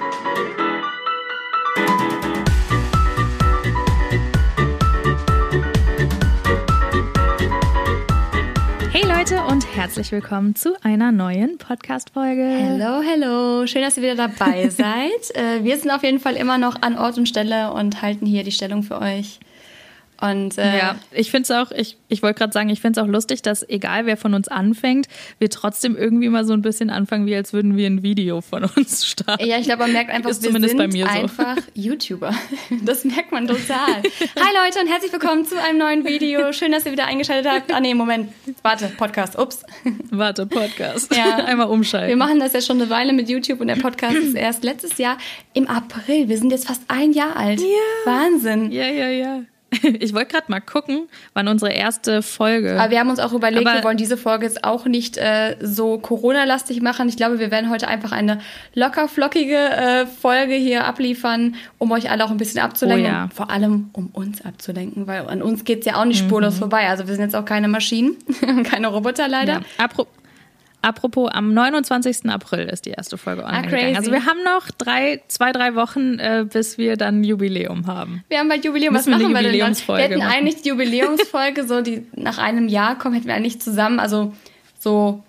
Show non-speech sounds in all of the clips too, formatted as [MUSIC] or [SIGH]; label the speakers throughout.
Speaker 1: Hey Leute und herzlich willkommen zu einer neuen Podcast-Folge.
Speaker 2: Hello, hello. Schön, dass ihr wieder dabei [LAUGHS] seid. Äh, wir sind auf jeden Fall immer noch an Ort und Stelle und halten hier die Stellung für euch.
Speaker 1: Und äh, ja, ich finde es auch, ich, ich wollte gerade sagen, ich finde es auch lustig, dass egal wer von uns anfängt, wir trotzdem irgendwie mal so ein bisschen anfangen, wie als würden wir ein Video von uns [LAUGHS] starten.
Speaker 2: Ja, ich glaube, man merkt einfach,
Speaker 1: Ist
Speaker 2: wir
Speaker 1: zumindest
Speaker 2: sind
Speaker 1: bei mir so.
Speaker 2: einfach [LAUGHS] YouTuber. Das merkt man total. [LAUGHS] Hi Leute und herzlich willkommen zu einem neuen Video. Schön, dass ihr wieder eingeschaltet habt. Ah nee, Moment. Warte, Podcast. Ups.
Speaker 1: Warte, Podcast.
Speaker 2: Ja.
Speaker 1: Einmal umschalten.
Speaker 2: Wir machen das ja schon eine Weile mit YouTube und der Podcast ist erst letztes Jahr im April. Wir sind jetzt fast ein Jahr alt.
Speaker 1: Ja.
Speaker 2: Wahnsinn.
Speaker 1: Ja, ja, ja. [LAUGHS] Ich wollte gerade mal gucken, wann unsere erste Folge.
Speaker 2: Aber wir haben uns auch überlegt,
Speaker 1: Aber-
Speaker 2: wir wollen diese Folge jetzt auch nicht äh, so Corona-lastig machen. Ich glaube, wir werden heute einfach eine locker flockige äh, Folge hier abliefern, um euch alle auch ein bisschen abzulenken.
Speaker 1: Oh ja.
Speaker 2: Vor allem, um uns abzulenken, weil an uns geht's ja auch nicht spurlos vorbei. Also wir sind jetzt auch keine Maschinen, [LAUGHS] keine Roboter leider.
Speaker 1: Ja. Apro Apropos, am 29. April ist die erste Folge online
Speaker 2: Ah, crazy.
Speaker 1: gegangen. Also wir haben noch drei, zwei, drei Wochen, äh, bis wir dann Jubiläum haben.
Speaker 2: Wir haben bald Jubiläum. Was
Speaker 1: Müssen wir
Speaker 2: machen
Speaker 1: eine
Speaker 2: wir denn dann? Wir hätten
Speaker 1: machen.
Speaker 2: eigentlich die Jubiläumsfolge, so die nach einem Jahr kommt, hätten wir eigentlich zusammen, also so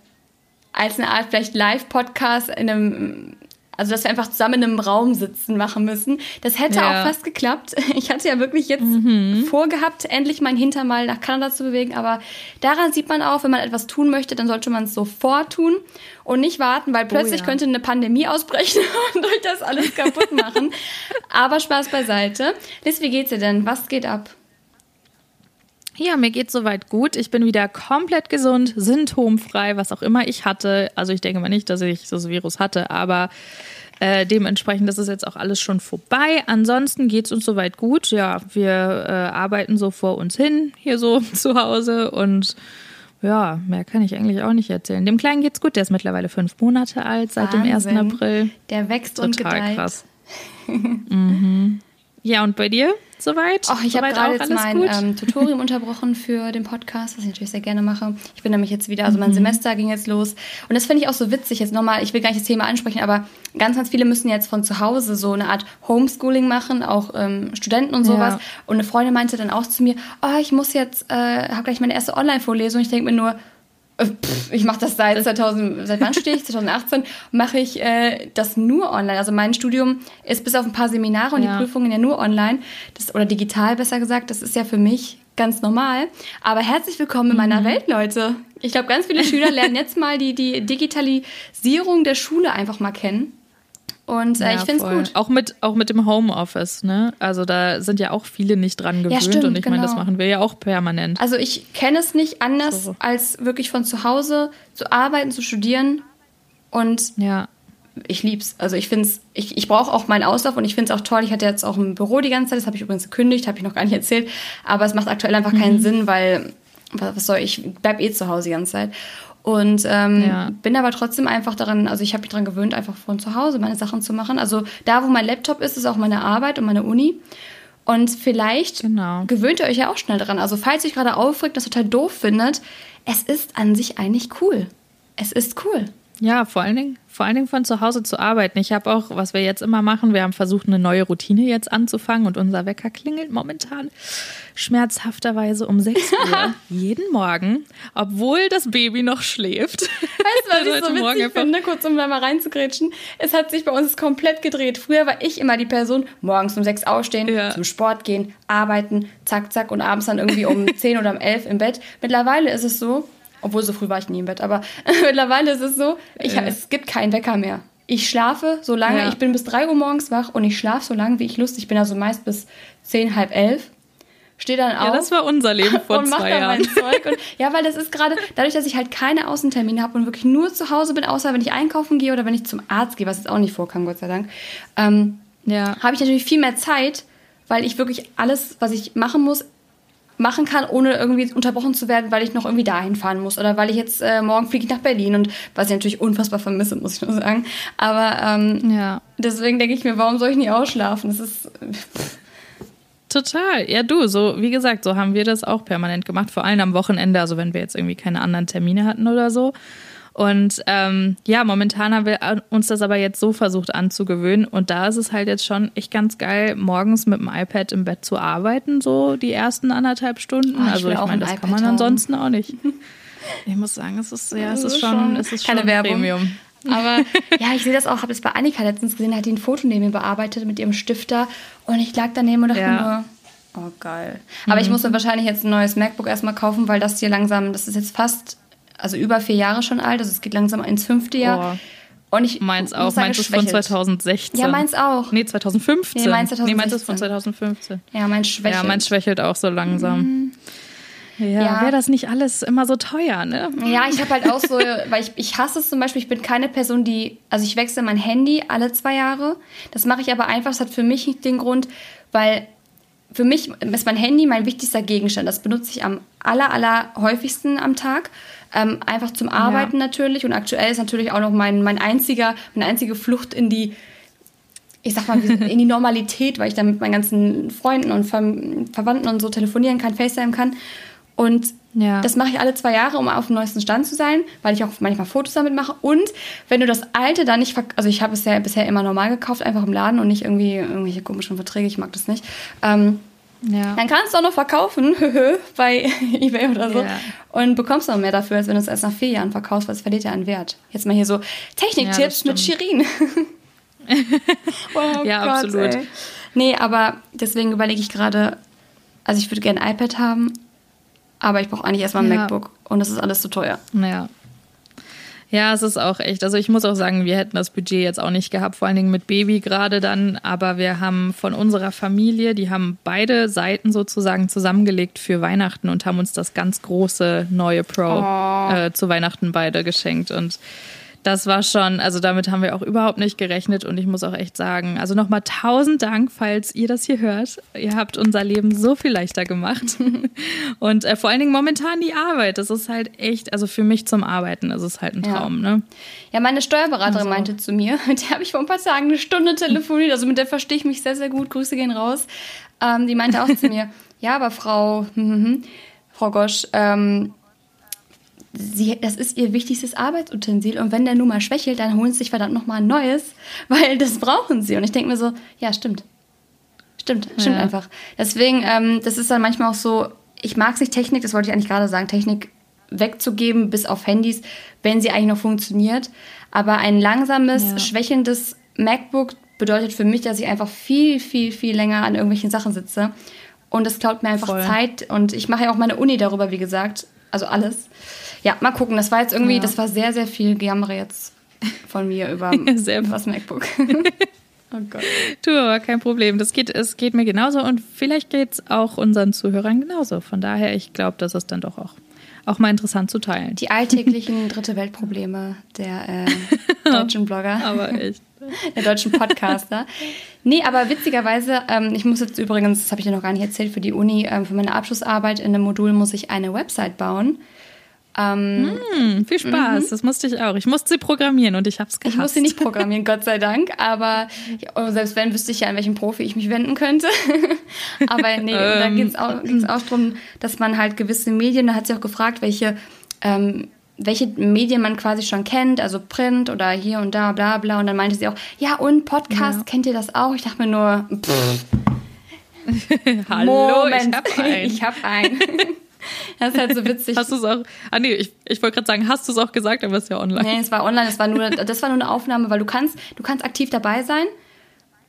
Speaker 2: als eine Art vielleicht Live-Podcast in einem, also dass wir einfach zusammen in einem Raum sitzen machen müssen. Das hätte
Speaker 1: Ja.
Speaker 2: auch fast geklappt. [LAUGHS] Ich hatte ja wirklich jetzt vorgehabt, endlich meinen Hintern mal nach Kanada zu bewegen, aber daran sieht man auch, wenn man etwas tun möchte, dann sollte man es sofort tun und nicht warten, weil plötzlich
Speaker 1: ja.
Speaker 2: könnte eine Pandemie ausbrechen [LAUGHS] und euch das alles kaputt machen. [LAUGHS] aber Spaß beiseite. Liz, wie geht's dir denn? Was geht ab?
Speaker 1: Ja, mir geht's soweit gut. Ich bin wieder komplett gesund, symptomfrei, was auch immer ich hatte. Also ich denke mal nicht, dass ich das Virus hatte, aber äh, dementsprechend ist es jetzt auch alles schon vorbei. Ansonsten geht's uns soweit gut. Ja, wir äh, arbeiten so vor uns hin, hier so [LAUGHS] zu Hause und ja, mehr kann ich eigentlich auch nicht erzählen. Dem Kleinen geht's gut, der ist mittlerweile fünf Monate alt, seit dem 1.
Speaker 2: Wahnsinn.
Speaker 1: April.
Speaker 2: Der wächst und
Speaker 1: Total
Speaker 2: gedeiht.
Speaker 1: krass. [LAUGHS] mhm. Ja, und bei dir? Soweit?
Speaker 2: Ach, ich habe gerade jetzt mein ähm, Tutorium [LAUGHS] unterbrochen für den Podcast, was ich natürlich sehr gerne mache. Ich bin nämlich jetzt wieder, also
Speaker 1: Mhm.
Speaker 2: mein Semester ging jetzt los. Und das finde ich auch so witzig. Jetzt nochmal, ich will gar nicht das Thema ansprechen, aber ganz, ganz viele müssen jetzt von zu Hause so eine Art Homeschooling machen, auch ähm, Studenten und sowas.
Speaker 1: Ja.
Speaker 2: Und eine Freundin meinte dann auch zu mir, oh, ich muss jetzt, äh, habe gleich meine erste Online-Vorlesung. Ich denke mir nur, pff, ich mache das seit 2000, seit wann studiere ich? [LAUGHS] 2018 mache ich äh, das nur online. Also mein Studium ist bis auf ein paar Seminare und
Speaker 1: Ja.
Speaker 2: die Prüfungen ja nur online. Das, oder digital besser gesagt. Das ist ja für mich ganz normal. Aber herzlich willkommen in
Speaker 1: Mhm.
Speaker 2: meiner Welt, Leute. Ich glaube, ganz viele Schüler [LAUGHS] lernen jetzt mal die, die Digitalisierung der Schule einfach mal kennen. Und äh,
Speaker 1: Ja,
Speaker 2: ich finde es gut.
Speaker 1: Auch mit, auch mit dem Homeoffice, ne? Also da sind ja auch viele nicht dran gewöhnt
Speaker 2: stimmt,
Speaker 1: und ich meine, das
Speaker 2: genau.
Speaker 1: machen wir ja auch permanent.
Speaker 2: Also ich kenne es nicht anders,
Speaker 1: So.
Speaker 2: als wirklich von zu Hause zu arbeiten, zu studieren. Und
Speaker 1: Ja.
Speaker 2: ich lieb's. Also ich find's, ich, ich brauche auch meinen Auslauf und ich find's auch toll. Ich hatte jetzt auch ein Büro die ganze Zeit, das habe ich übrigens gekündigt, habe ich noch gar nicht erzählt. Aber es macht aktuell einfach keinen
Speaker 1: Mhm.
Speaker 2: Sinn, weil was was soll ich, bleib eh zu Hause die ganze Zeit. Und ähm,
Speaker 1: Ja.
Speaker 2: bin aber trotzdem einfach daran, also ich habe mich daran gewöhnt, einfach von zu Hause meine Sachen zu machen. Also da, wo mein Laptop ist, ist auch meine Arbeit und meine Uni. Und vielleicht
Speaker 1: Genau.
Speaker 2: gewöhnt ihr euch ja auch schnell dran. Also falls ihr euch gerade aufregt, das total doof findet, es ist an sich eigentlich cool. Es ist cool.
Speaker 1: Ja, vor allen Dingen, vor allen Dingen von zu Hause zu arbeiten. Ich habe auch, was wir jetzt immer machen, wir haben versucht, eine neue Routine jetzt anzufangen und unser Wecker klingelt momentan schmerzhafterweise um 6 [LAUGHS] Uhr jeden Morgen, obwohl das Baby noch schläft.
Speaker 2: Weißt du, was [LAUGHS] ich so
Speaker 1: Heute Morgen
Speaker 2: finde, kurz um da mal reinzugrätschen? Es hat sich bei uns komplett gedreht. Früher war ich immer die Person, morgens um sechs aufstehen,
Speaker 1: Ja.
Speaker 2: zum Sport gehen, arbeiten, zack, zack und abends dann irgendwie um [LAUGHS] 10 oder um 11 im Bett. Mittlerweile ist es so, obwohl so früh war ich nie im Bett, aber [LAUGHS] mittlerweile ist es so, ich,
Speaker 1: Ja.
Speaker 2: es gibt keinen Wecker mehr. Ich schlafe so lange,
Speaker 1: Ja.
Speaker 2: ich bin bis 3 Uhr morgens wach und ich schlafe so lange, wie ich lustig bin, also meist bis 10, halb 11. Stehe dann auf
Speaker 1: Ja, das war unser Leben [LAUGHS] vor zwei Jahren.
Speaker 2: Zeug. Und, ja, weil das ist gerade, dadurch, dass ich halt keine Außentermine habe und wirklich nur zu Hause bin, außer wenn ich einkaufen gehe oder wenn ich zum Arzt gehe, was jetzt auch nicht vorkam, Gott sei Dank, ähm,
Speaker 1: Ja.
Speaker 2: habe ich natürlich viel mehr Zeit, weil ich wirklich alles, was ich machen muss, machen kann, ohne irgendwie unterbrochen zu werden, weil ich noch irgendwie dahin fahren muss oder weil ich jetzt äh, morgen fliege ich nach Berlin und was ich natürlich unfassbar vermisse, muss ich nur sagen. Aber ähm,
Speaker 1: Ja.
Speaker 2: deswegen denke ich mir, warum soll ich nie ausschlafen? Das ist
Speaker 1: Total. Ja, du, so, wie gesagt, so haben wir das auch permanent gemacht, vor allem am Wochenende, also wenn wir jetzt irgendwie keine anderen Termine hatten oder so. Und ähm, ja, momentan haben wir uns das aber jetzt so versucht anzugewöhnen. Und da ist es halt jetzt schon echt ganz geil, morgens mit dem iPad im Bett zu arbeiten, so die ersten anderthalb Stunden. Oh, ich also ich meine, das kann man haben. ansonsten auch nicht. [LAUGHS] Ich muss sagen, es ist, ja, es ist schon, es ist
Speaker 2: Keine
Speaker 1: schon
Speaker 2: Werbung. Premium. Aber ja, ich sehe das auch, habe es bei Annika letztens gesehen, hat die ein Foto neben mir bearbeitet mit ihrem Stifter und ich lag daneben und dachte ja. nur, oh geil. Aber mhm. ich muss mir wahrscheinlich jetzt ein neues MacBook erstmal kaufen, weil das hier langsam, das ist jetzt fast, also über vier Jahre schon alt, also es geht langsam ins fünfte Jahr.
Speaker 1: Oh. Und ich meins auch, meins ist von 2016.
Speaker 2: Ja, meins auch.
Speaker 1: Nee, 2015.
Speaker 2: Nee, meins 2016. Nee, meins
Speaker 1: ist von 2015.
Speaker 2: Ja, meins schwächelt.
Speaker 1: Ja, meins schwächelt auch so langsam. Mhm. Ja, ja. wäre das nicht alles immer so teuer, ne?
Speaker 2: Ja, ich habe halt auch so, weil ich, ich hasse es zum Beispiel, ich bin keine Person, die, also ich wechsle mein Handy alle zwei Jahre. Das mache ich aber einfach, das hat für mich den Grund, weil für mich ist mein Handy mein wichtigster Gegenstand. Das benutze ich am aller, aller häufigsten am Tag. Ähm, einfach zum Arbeiten ja. natürlich. Und aktuell ist natürlich auch noch mein, mein einziger, meine einzige Flucht in die, ich sag mal, in die Normalität, weil ich dann mit meinen ganzen Freunden und Ver Verwandten und so telefonieren kann, FaceTime kann. Und ja. das mache ich alle zwei Jahre, um auf dem neuesten Stand zu sein, weil ich auch manchmal Fotos damit mache. Und wenn du das alte dann nicht, also ich habe es ja bisher immer normal gekauft, einfach im Laden und nicht irgendwie irgendwelche komischen Verträge, ich mag das nicht. Ähm, ja. Dann kannst du auch noch verkaufen [LAUGHS] bei [LAUGHS] eBay oder so ja. und bekommst noch mehr dafür, als wenn du es erst nach vier Jahren verkaufst, weil es verliert ja an Wert. Jetzt mal hier so Techniktipps ja, mit Shirin. [LAUGHS]
Speaker 1: oh ja, Gott, absolut. Ey.
Speaker 2: Nee, aber deswegen überlege ich gerade, also ich würde gerne ein iPad haben aber ich brauche eigentlich erstmal ein ja. MacBook und das ist alles zu teuer.
Speaker 1: Ja. Ja, es ist auch echt. Also ich muss auch sagen, wir hätten das Budget jetzt auch nicht gehabt, vor allen Dingen mit Baby gerade dann. Aber wir haben von unserer Familie, die haben beide Seiten sozusagen zusammengelegt für Weihnachten und haben uns das ganz große neue Pro oh. äh, zu Weihnachten beide geschenkt. Und das war schon, also damit haben wir auch überhaupt nicht gerechnet und ich muss auch echt sagen, also nochmal tausend Dank, falls ihr das hier hört. Ihr habt unser Leben so viel leichter gemacht [LAUGHS] und äh, vor allen Dingen momentan die Arbeit. Das ist halt echt, also für mich zum Arbeiten das ist halt ein Traum,
Speaker 2: ja.
Speaker 1: ne?
Speaker 2: Ja, meine Steuerberaterin also. meinte zu mir, [LAUGHS] mit der habe ich vor ein paar Tagen eine Stunde telefoniert, also mit der verstehe ich mich sehr, sehr gut. Grüße gehen raus. Ähm, die meinte auch zu mir, [LAUGHS] ja, aber Frau, hm, hm, hm, Frau Gosch, ähm, sie, das ist ihr wichtigstes Arbeitsutensil und wenn der nun mal schwächelt, dann holen sie sich verdammt nochmal ein neues, [LAUGHS] weil das brauchen sie. Und ich denke mir so, ja, stimmt. Stimmt, stimmt ja. einfach. Deswegen, ähm, das ist dann manchmal auch so, ich mag sich Technik, das wollte ich eigentlich gerade sagen, Technik wegzugeben bis auf Handys, wenn sie eigentlich noch funktioniert. Aber ein langsames, ja. schwächelndes MacBook bedeutet für mich, dass ich einfach viel, viel, viel länger an irgendwelchen Sachen sitze. Und es klaut mir einfach Voll. Zeit. Und ich mache ja auch meine Uni darüber, wie gesagt. Also alles ja, mal gucken. Das war jetzt irgendwie, ja. das war sehr, sehr viel Jammer jetzt von mir über [LAUGHS] das MacBook. [LAUGHS]
Speaker 1: oh Gott. Du, aber kein Problem. Das geht, es geht mir genauso und vielleicht geht es auch unseren Zuhörern genauso. Von daher, ich glaube, das ist dann doch auch, auch mal interessant zu teilen.
Speaker 2: Die alltäglichen dritte Weltprobleme der äh, [LAUGHS] deutschen Blogger.
Speaker 1: aber echt. [LAUGHS]
Speaker 2: Der deutschen Podcaster. Nee, aber witzigerweise, ähm, ich muss jetzt übrigens, das habe ich dir noch gar nicht erzählt, für die Uni, ähm, für meine Abschlussarbeit in einem Modul muss ich eine Website bauen.
Speaker 1: Ähm, hm, viel Spaß, mhm. das musste ich auch. Ich musste sie programmieren und ich habe es
Speaker 2: gehasst. Ich musste sie nicht programmieren, Gott sei Dank, aber oh, selbst wenn, wüsste ich ja, an welchen Profi ich mich wenden könnte. [LAUGHS] aber nee, ähm. da ging es auch, ging's auch darum, dass man halt gewisse Medien, da hat sie auch gefragt, welche, ähm, welche Medien man quasi schon kennt, also Print oder hier und da, bla bla. Und dann meinte sie auch, ja und Podcast, ja. kennt ihr das auch? Ich dachte mir nur, pff. [LAUGHS]
Speaker 1: Hallo, Moment, ich
Speaker 2: habe einen. Ich hab einen. [LAUGHS] Das ist halt so witzig.
Speaker 1: Hast du es auch? Ah nee, ich, ich wollte gerade sagen, hast du es auch gesagt, aber es ist ja online.
Speaker 2: Nee, es war online, es war nur, [LAUGHS] das war nur eine Aufnahme, weil du kannst, du kannst aktiv dabei sein.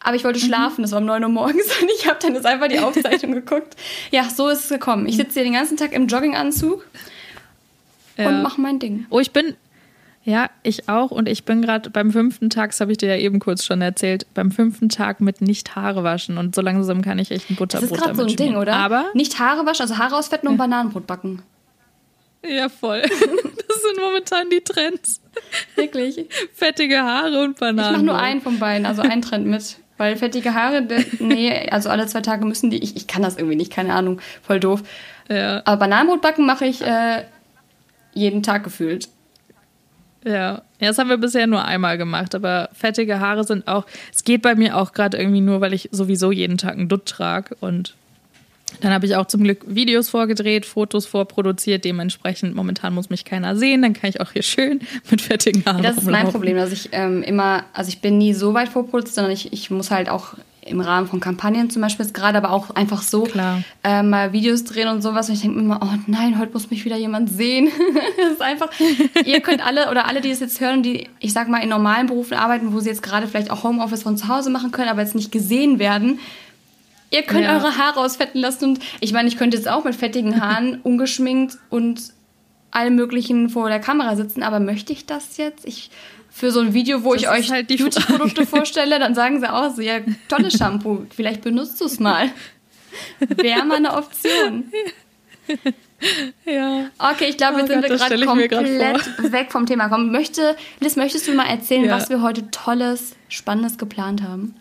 Speaker 2: Aber ich wollte mhm. schlafen, das war um 9 Uhr morgens und ich habe dann jetzt einfach die Aufzeichnung geguckt. Ja, so ist es gekommen. Ich sitze hier den ganzen Tag im Jogginganzug ja. und mache mein Ding.
Speaker 1: Oh, ich bin, ja, ich auch. Und ich bin gerade beim fünften Tag, das habe ich dir ja eben kurz schon erzählt, beim fünften Tag mit nicht Haare waschen. Und so langsam kann ich echt ein Butterbrot
Speaker 2: Das ist gerade so ein Ding, oder?
Speaker 1: Aber
Speaker 2: nicht Haare waschen, also Haare ausfetten und Bananenbrot backen.
Speaker 1: Ja, voll. [LAUGHS] Das sind momentan die Trends.
Speaker 2: Wirklich.
Speaker 1: Fettige Haare und Bananen.
Speaker 2: Ich mache nur einen von beiden, also einen Trend mit. Weil fettige Haare, nee, also alle zwei Tage müssen die, ich, ich kann das irgendwie nicht, keine Ahnung, voll doof. Ja. Aber Bananenbrot backen mache ich äh, jeden Tag gefühlt.
Speaker 1: Ja. ja, das haben wir bisher nur einmal gemacht, aber fettige Haare sind auch, es geht bei mir auch gerade irgendwie nur, weil ich sowieso jeden Tag einen Dutt trage und Dann habe ich auch zum Glück Videos vorgedreht, Fotos vorproduziert. Dementsprechend momentan muss mich keiner sehen. Dann kann ich auch hier schön [LAUGHS] mit fettigen Haaren.
Speaker 2: Das ist mein Problem, dass ich ähm, immer, also ich bin nie so weit vorproduziert, sondern ich, ich muss halt auch im Rahmen von Kampagnen zum Beispiel jetzt gerade, aber auch einfach so äh, mal Videos drehen und sowas. Und ich denke mir immer, oh nein, heute muss mich wieder jemand sehen. [LAUGHS] das ist einfach, ihr könnt alle oder alle, die es jetzt hören, die, ich sag mal, in normalen Berufen arbeiten, wo sie jetzt gerade vielleicht auch Homeoffice von zu Hause machen können, aber jetzt nicht gesehen werden. Ihr könnt ja. eure Haare ausfetten lassen und ich meine, ich könnte jetzt auch mit fettigen Haaren ungeschminkt und allem möglichen vor der Kamera sitzen, aber möchte ich das jetzt? Ich für so ein Video, wo das ich euch halt Beauty-Produkte vorstelle, dann sagen sie auch so, ja, tolles Shampoo, vielleicht benutzt du es mal. Wäre mal eine Option. Ja. Okay, ich glaube, jetzt oh sind wir gerade komplett weg vom Thema. Komm, möchte, Liz, möchtest du mal erzählen, ja. was wir heute Tolles, Spannendes geplant haben?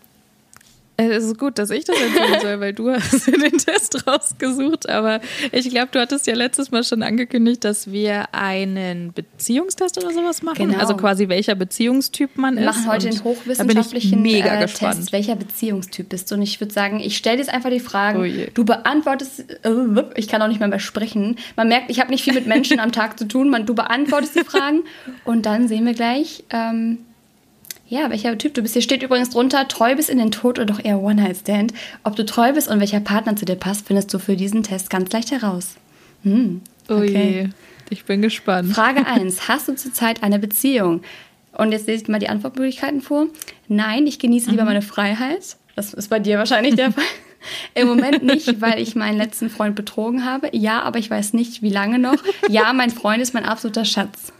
Speaker 1: Es ist gut, dass ich das erzählen soll, weil du hast [LAUGHS] den Test rausgesucht. Aber ich glaube, du hattest ja letztes Mal schon angekündigt, dass wir einen Beziehungstest oder sowas machen. Genau. Also quasi welcher Beziehungstyp man ist. Wir
Speaker 2: machen heute den hochwissenschaftlichen äh, Test. Welcher Beziehungstyp bist du? Und ich würde sagen, ich stelle jetzt einfach die Fragen. Oh du beantwortest. Äh, ich kann auch nicht mehr, mehr sprechen. Man merkt, ich habe nicht viel mit Menschen am Tag zu tun. Man, du beantwortest die Fragen [LAUGHS] und dann sehen wir gleich. Ähm, ja, welcher Typ du bist. Hier steht übrigens drunter, treu bist in den Tod oder doch eher One-Night-Stand. Ob du treu bist und welcher Partner zu dir passt, findest du für diesen Test ganz leicht heraus. Hm,
Speaker 1: okay. Oh ich bin gespannt.
Speaker 2: Frage 1. Hast du zurzeit eine Beziehung? Und jetzt lese ich mal die Antwortmöglichkeiten vor. Nein, ich genieße lieber mhm. meine Freiheit. Das ist bei dir wahrscheinlich der [LAUGHS] Fall. Im Moment nicht, weil ich meinen letzten Freund betrogen habe. Ja, aber ich weiß nicht, wie lange noch. Ja, mein Freund ist mein absoluter Schatz.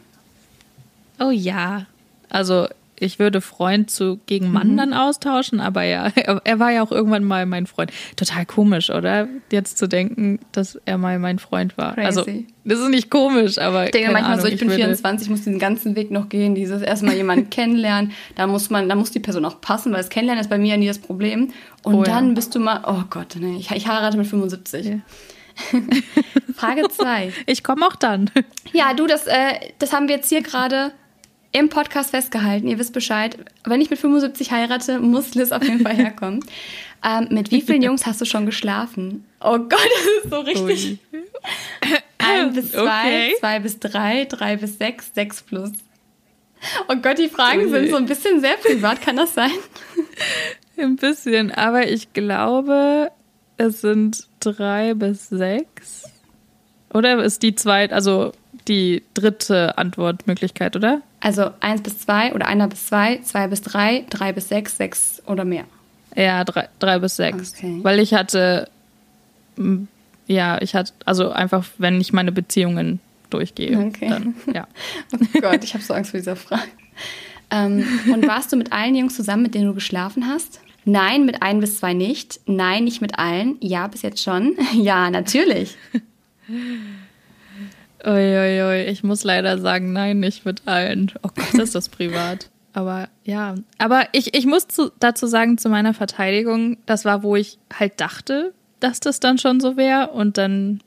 Speaker 1: Oh ja. Also ich würde Freund zu gegen Mann mhm. dann austauschen, aber ja, [LAUGHS] er, er, war ja auch irgendwann mal mein Freund. Total komisch, oder? Jetzt zu denken, dass er mal mein Freund war. Also, Crazy. Also, das ist nicht komisch, aber.
Speaker 2: Ich denke manchmal Ahnung, so, ich bin 24, muss diesen ganzen Weg noch gehen, dieses erstmal jemanden [LAUGHS] kennenlernen. Da muss man, da muss die Person auch passen, weil das Kennenlernen ist bei mir ja nie das Problem. Und oh, dann ja. bist du mal, oh Gott, nee, ich, ich heirate mit 75. Ja. [LAUGHS] Frage 2.
Speaker 1: Ich komme auch dann.
Speaker 2: Ja, du, das, äh, das haben wir jetzt hier gerade im Podcast festgehalten. Ihr wisst Bescheid. Wenn ich mit 75 heirate, muss Liz auf jeden Fall herkommen. [LAUGHS] ähm, mit wie vielen Jungs hast du schon geschlafen? Oh Gott, das ist so richtig. [LAUGHS] Ein bis zwei, okay. zwei bis drei, drei bis sechs, sechs plus. Oh Gott, die Fragen sind so ein bisschen sehr privat, kann das sein? [LAUGHS]
Speaker 1: Ein bisschen, aber ich glaube, es sind drei bis sechs. Oder ist die zweite, also die dritte Antwortmöglichkeit, oder?
Speaker 2: Also eins bis zwei oder einer bis zwei, zwei bis drei, drei bis sechs, sechs oder mehr.
Speaker 1: Ja, drei, drei bis sechs. Okay. Weil ich hatte, ja, ich hatte, also einfach, wenn ich meine Beziehungen durchgehe. Okay. Dann, ja. [LAUGHS]
Speaker 2: oh Gott, ich habe so Angst vor dieser Frage. Ähm, und warst du mit allen Jungs zusammen, mit denen du geschlafen hast? Nein, mit ein bis zwei nicht. Nein, nicht mit allen. Ja, bis jetzt schon. [LAUGHS] Ja, natürlich.
Speaker 1: Uiuiui, ich muss leider sagen, nein, nicht mit allen. Oh Gott, ist das [LAUGHS] privat. Aber ja, aber ich, ich muss zu, dazu sagen, zu meiner Verteidigung, das war, wo ich halt dachte, dass das dann schon so wäre. Und dann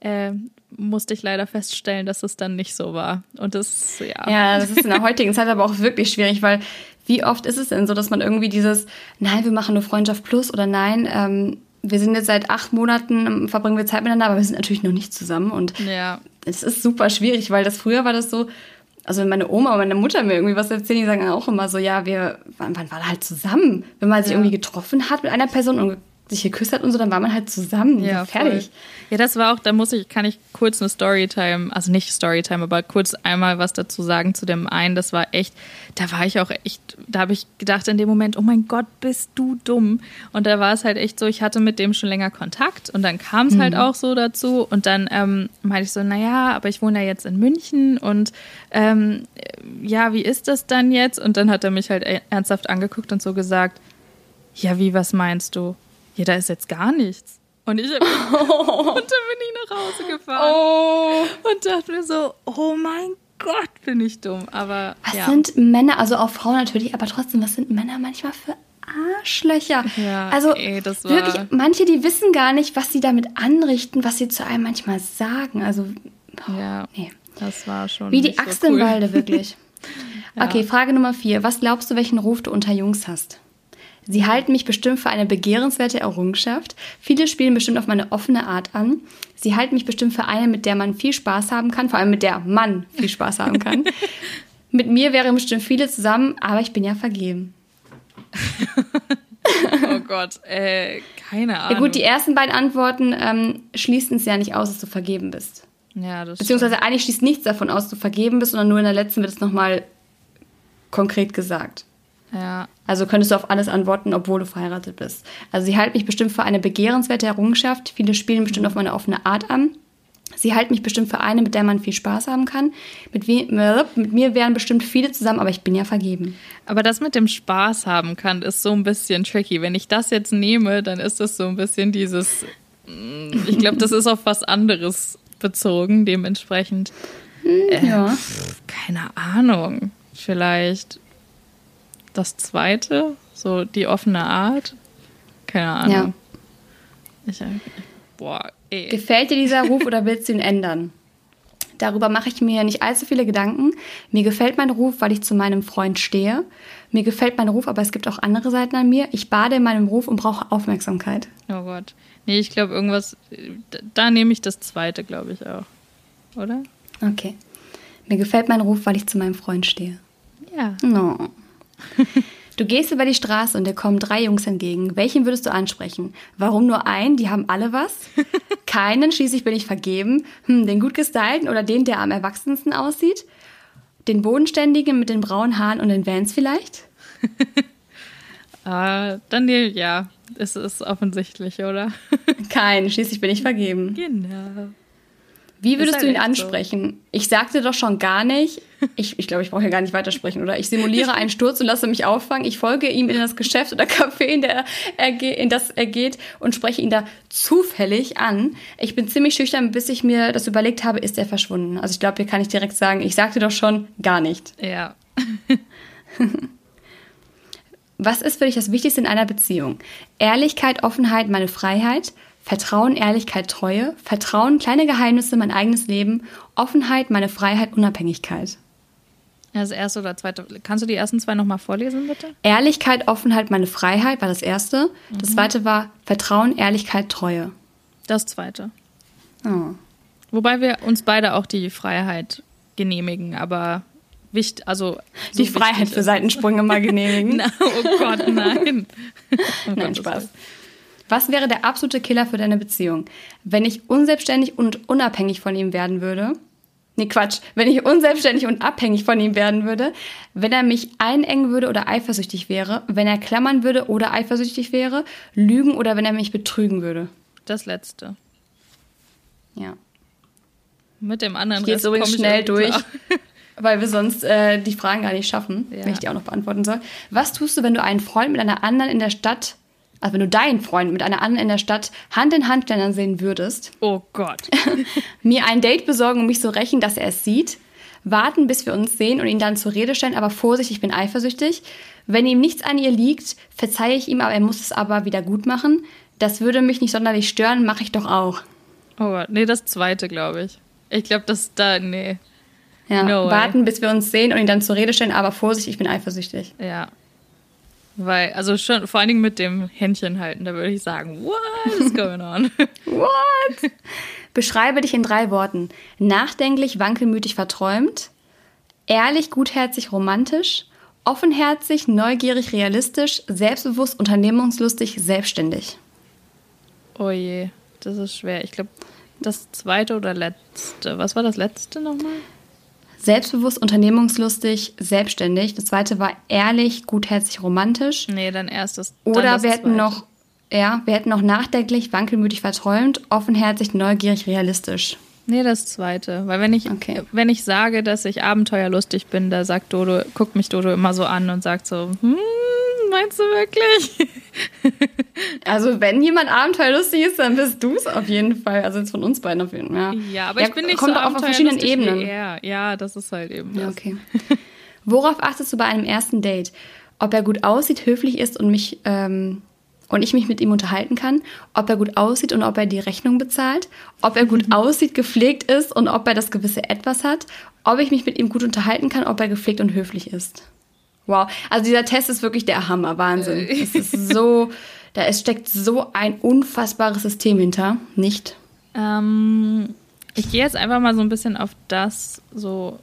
Speaker 1: äh, musste ich leider feststellen, dass es dann nicht so war. Und das, ja.
Speaker 2: Ja, das ist in der heutigen Zeit aber auch wirklich schwierig, weil wie oft ist es denn so, dass man irgendwie dieses, nein, wir machen nur Freundschaft plus oder nein, ähm, wir sind jetzt seit acht Monaten, verbringen wir Zeit miteinander, aber wir sind natürlich noch nicht zusammen. Und ja. Es ist super schwierig, weil das früher war das so, also wenn meine Oma und meine Mutter mir irgendwie was erzählen, die sagen auch immer so, ja, wir, wann, wann war halt zusammen? Wenn man sich ja. irgendwie getroffen hat mit einer Person und sich geküsst hat und so, dann war man halt zusammen. Ja, fertig. Voll.
Speaker 1: Ja, das war auch, da muss ich, kann ich kurz eine Storytime, also nicht Storytime, aber kurz einmal was dazu sagen zu dem einen. Das war echt, da war ich auch echt, da habe ich gedacht in dem Moment, oh mein Gott, bist du dumm. Und da war es halt echt so, ich hatte mit dem schon länger Kontakt und dann kam es halt mhm. halt auch so dazu. Und dann ähm, meinte ich so, naja, aber ich wohne ja jetzt in München und ähm, ja, wie ist das dann jetzt? Und dann hat er mich halt ernsthaft angeguckt und so gesagt, ja, wie, was meinst du? Ja, da ist jetzt gar nichts. Und ich hab, oh. [LAUGHS] und dann bin ich nach Hause gefahren oh. und dachte mir so, oh mein Gott, bin ich dumm. Aber
Speaker 2: was
Speaker 1: ja.
Speaker 2: sind Männer, also auch Frauen natürlich, aber trotzdem, was sind Männer manchmal für Arschlöcher? Ja, also ey, wirklich, manche, die wissen gar nicht, was sie damit anrichten, was sie zu einem manchmal sagen. Also
Speaker 1: oh, ja, nee. das war schon
Speaker 2: wie die Axt so cool. im Walde wirklich. [LAUGHS] ja. Okay, Frage Nummer vier: Was glaubst du, welchen Ruf du unter Jungs hast? Sie halten mich bestimmt für eine begehrenswerte Errungenschaft. Viele spielen bestimmt auf meine offene Art an. Sie halten mich bestimmt für eine, mit der man viel Spaß haben kann, vor allem mit der man viel Spaß haben kann. [LAUGHS] mit mir wären bestimmt viele zusammen, aber ich bin ja vergeben. [LAUGHS]
Speaker 1: oh Gott, äh, keine Ahnung.
Speaker 2: Ja gut, die ersten beiden Antworten ähm, schließen es ja nicht aus, dass du vergeben bist.
Speaker 1: Ja, das
Speaker 2: Beziehungsweise stimmt. eigentlich schließt nichts davon aus, dass du vergeben bist, sondern nur in der letzten wird es nochmal konkret gesagt.
Speaker 1: Ja.
Speaker 2: Also könntest du auf alles antworten, obwohl du verheiratet bist. Also sie halten mich bestimmt für eine begehrenswerte Errungenschaft. Viele spielen bestimmt auf meine offene Art an. Sie halten mich bestimmt für eine, mit der man viel Spaß haben kann. Mit, mit, mir wären bestimmt viele zusammen, aber ich bin ja vergeben.
Speaker 1: Aber das mit dem Spaß haben kann, ist so ein bisschen tricky. Wenn ich das jetzt nehme, dann ist das so ein bisschen dieses. Mm, ich glaube, das ist auf was anderes bezogen, dementsprechend.
Speaker 2: Äh, ja.
Speaker 1: Keine Ahnung. Vielleicht das zweite, so die offene Art. Keine Ahnung. Ja. Ich, äh, boah, ey.
Speaker 2: Gefällt dir dieser Ruf [LAUGHS] oder willst du ihn ändern? Darüber mache ich mir nicht allzu viele Gedanken. Mir gefällt mein Ruf, weil ich zu meinem Freund stehe. Mir gefällt mein Ruf, aber es gibt auch andere Seiten an mir. Ich bade in meinem Ruf und brauche Aufmerksamkeit.
Speaker 1: Oh Gott. Nee, ich glaube, irgendwas. Da nehme ich das zweite, glaube ich auch. Oder?
Speaker 2: Okay. Mir gefällt mein Ruf, weil ich zu meinem Freund stehe.
Speaker 1: Ja.
Speaker 2: No. [LAUGHS] Du gehst über die Straße und dir kommen drei Jungs entgegen. Welchen würdest du ansprechen? Warum nur einen? Die haben alle was. [LAUGHS] Keinen, schließlich bin ich vergeben. Hm, den gut gestylten oder den, der am erwachsensten aussieht? Den bodenständigen mit den braunen Haaren und den Vans vielleicht? [LAUGHS]
Speaker 1: äh, dann ja, es ist offensichtlich, oder?
Speaker 2: Keinen, schließlich bin ich vergeben.
Speaker 1: Genau.
Speaker 2: Wie würdest halt du ihn ansprechen? So. Ich sagte doch schon gar nicht. Ich, ich glaube, ich brauche ja gar nicht weitersprechen, oder? Ich simuliere einen Sturz und lasse mich auffangen. Ich folge ihm in das Geschäft oder Café, in, der er, in das er geht und spreche ihn da zufällig an. Ich bin ziemlich schüchtern, bis ich mir das überlegt habe, ist er verschwunden. Also ich glaube, hier kann ich direkt sagen, ich sagte doch schon gar nicht.
Speaker 1: Ja. [LAUGHS]
Speaker 2: Was ist für dich das Wichtigste in einer Beziehung? Ehrlichkeit, Offenheit, meine Freiheit, Vertrauen, Ehrlichkeit, Treue, Vertrauen, kleine Geheimnisse, mein eigenes Leben, Offenheit, meine Freiheit, Unabhängigkeit.
Speaker 1: Das erste oder zweite. Kannst du die ersten zwei nochmal vorlesen, bitte?
Speaker 2: Ehrlichkeit, Offenheit, meine Freiheit war das erste. Mhm. Das zweite war Vertrauen, Ehrlichkeit, Treue.
Speaker 1: Das zweite.
Speaker 2: Oh.
Speaker 1: Wobei wir uns beide auch die Freiheit genehmigen, aber wichtig, also.
Speaker 2: So die Freiheit für Seitensprünge mal genehmigen. [LAUGHS]
Speaker 1: Na, oh Gott, nein. [LAUGHS]
Speaker 2: oh nein, Spaß. Was wäre der absolute Killer für deine Beziehung? Wenn ich unselbstständig und unabhängig von ihm werden würde? Nee, Quatsch. Wenn ich unselbstständig und abhängig von ihm werden würde, wenn er mich einengen würde oder eifersüchtig wäre, wenn er klammern würde oder eifersüchtig wäre, lügen oder wenn er mich betrügen würde.
Speaker 1: Das letzte.
Speaker 2: Ja.
Speaker 1: Mit dem anderen
Speaker 2: ich übrigens schnell durch, [LAUGHS] weil wir sonst äh, die Fragen gar nicht schaffen, ja. wenn ich die auch noch beantworten soll. Was tust du, wenn du einen Freund mit einer anderen in der Stadt also wenn du deinen Freund mit einer anderen in der Stadt Hand in Hand klettern sehen würdest.
Speaker 1: Oh Gott. [LAUGHS]
Speaker 2: mir ein Date besorgen und mich so rächen, dass er es sieht. Warten, bis wir uns sehen und ihn dann zur Rede stellen, aber Vorsicht, ich bin eifersüchtig. Wenn ihm nichts an ihr liegt, verzeihe ich ihm, aber er muss es aber wieder gut machen. Das würde mich nicht sonderlich stören, mache ich doch auch.
Speaker 1: Oh Gott, nee, das zweite, glaube ich. Ich glaube, das da, nee.
Speaker 2: Ja, no warten, bis wir uns sehen und ihn dann zur Rede stellen, aber Vorsicht, ich bin eifersüchtig.
Speaker 1: Ja, weil, also schon, vor allen Dingen mit dem Händchen halten, da würde ich sagen, what is going on? [LAUGHS] [LAUGHS]
Speaker 2: what? Beschreibe dich in drei Worten. Nachdenklich, wankelmütig, verträumt. Ehrlich, gutherzig, romantisch. Offenherzig, neugierig, realistisch. Selbstbewusst, unternehmungslustig, selbstständig.
Speaker 1: Oh je, das ist schwer. Ich glaube, das zweite oder letzte. Was war das letzte nochmal?
Speaker 2: Selbstbewusst, unternehmungslustig, selbstständig. Das zweite war ehrlich, gutherzig, romantisch.
Speaker 1: Nee, dann erstes.
Speaker 2: Oder dann wir hätten noch, ja, wir hätten noch nachdenklich, wankelmütig, verträumt, offenherzig, neugierig, realistisch.
Speaker 1: Nee, das zweite. Weil wenn ich, okay. wenn ich sage, dass ich abenteuerlustig bin, da sagt Dodo, guckt mich Dodo immer so an und sagt so, hm, meinst du wirklich? [LAUGHS]
Speaker 2: also, wenn jemand abenteuerlustig ist, dann bist du es auf jeden Fall. Also jetzt von uns beiden auf jeden Fall.
Speaker 1: Ja, ja aber ja, ich bin nicht kommt so auf verschiedenen Ebenen. Ja, das ist halt eben.
Speaker 2: Ja, okay. [LAUGHS] Worauf achtest du bei einem ersten Date? Ob er gut aussieht, höflich ist und mich ähm, und ich mich mit ihm unterhalten kann, ob er gut aussieht und ob er die Rechnung bezahlt, ob er gut [LAUGHS] aussieht, gepflegt ist und ob er das gewisse Etwas hat, ob ich mich mit ihm gut unterhalten kann, ob er gepflegt und höflich ist. Wow. Also dieser Test ist wirklich der Hammer. Wahnsinn. Es ist so, da es steckt so ein unfassbares System hinter. Nicht?
Speaker 1: Ähm, ich gehe jetzt einfach mal so ein bisschen auf das so.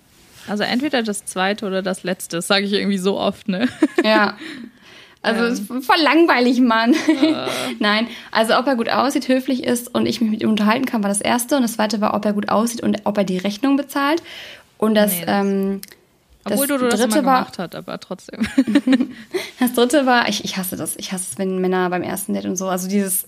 Speaker 1: Also entweder das zweite oder das letzte, das sage ich irgendwie so oft, ne?
Speaker 2: Ja. [LAUGHS] Also ist voll langweilig, Mann. [LAUGHS] Nein, also ob er gut aussieht, höflich ist und ich mich mit ihm unterhalten kann, war das erste. Und das zweite war, ob er gut aussieht und ob er die Rechnung bezahlt. Und das,
Speaker 1: Nee, das-
Speaker 2: ähm,
Speaker 1: Obwohl
Speaker 2: das
Speaker 1: du das
Speaker 2: dritte
Speaker 1: immer
Speaker 2: war,
Speaker 1: gemacht hast, aber trotzdem. [LAUGHS]
Speaker 2: das dritte war, ich, ich hasse das. Ich hasse es, wenn Männer beim ersten Date und so, also dieses,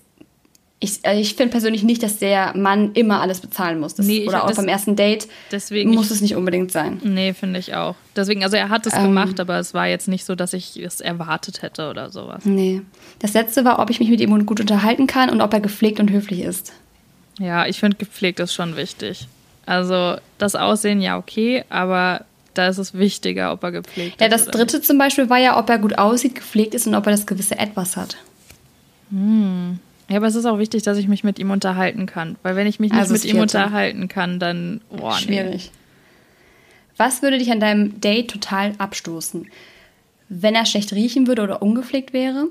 Speaker 2: ich, äh, ich finde persönlich nicht, dass der Mann immer alles bezahlen muss. Das,
Speaker 1: Nee, ich
Speaker 2: oder auch
Speaker 1: das-
Speaker 2: beim ersten Date
Speaker 1: Deswegen.
Speaker 2: muss es nicht unbedingt sein.
Speaker 1: nee, finde ich auch. Deswegen, also er hat es
Speaker 2: Ähm.
Speaker 1: gemacht, aber es war jetzt nicht so, dass ich es erwartet hätte oder sowas.
Speaker 2: Nee. Das letzte war, ob ich mich mit ihm gut unterhalten kann und ob er gepflegt und höflich ist.
Speaker 1: Ja, ich finde, gepflegt ist schon wichtig. Also das Aussehen, ja, okay, aber da ist es wichtiger, ob er gepflegt
Speaker 2: Ja,
Speaker 1: ist.
Speaker 2: das
Speaker 1: oder
Speaker 2: dritte zum Beispiel war ja, ob er gut aussieht, gepflegt ist und ob er das gewisse Etwas hat.
Speaker 1: nicht. Ja, aber es ist auch wichtig, dass ich mich mit ihm unterhalten kann. Weil wenn ich mich nicht
Speaker 2: Also
Speaker 1: mit
Speaker 2: das
Speaker 1: ihm unterhalten kann, dann nee.
Speaker 2: Schwierig. Was würde dich an deinem Date total abstoßen? Wenn er schlecht riechen würde oder ungepflegt wäre?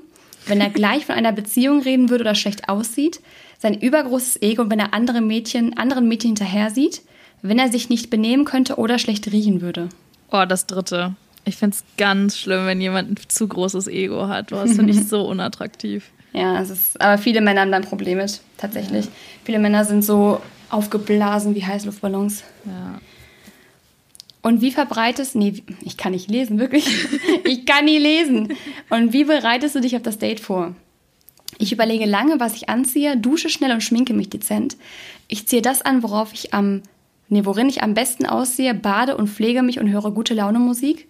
Speaker 2: Wenn er [LAUGHS] gleich von einer Beziehung reden würde oder schlecht aussieht? Sein übergroßes Ego und wenn er andere Mädchen, anderen Mädchen hinterher sieht? Wenn er sich nicht benehmen könnte oder schlecht riechen würde?
Speaker 1: Oh, das dritte. Ich finde es ganz schlimm, wenn jemand ein zu großes Ego hat. Das finde ich [LAUGHS] so unattraktiv.
Speaker 2: Ja, es ist, aber viele Männer haben da ein Problem mit, tatsächlich. Viele Männer sind so aufgeblasen wie Heißluftballons.
Speaker 1: Ja.
Speaker 2: Und wie verbreitest, nee, ich kann nicht lesen, wirklich. [LAUGHS] Ich kann nie lesen. Und wie bereitest du dich auf das Date vor? Ich überlege lange, was ich anziehe, dusche schnell und schminke mich dezent. Ich ziehe das an, worauf ich am, nee, worin ich am besten aussehe, bade und pflege mich und höre gute Laune Musik.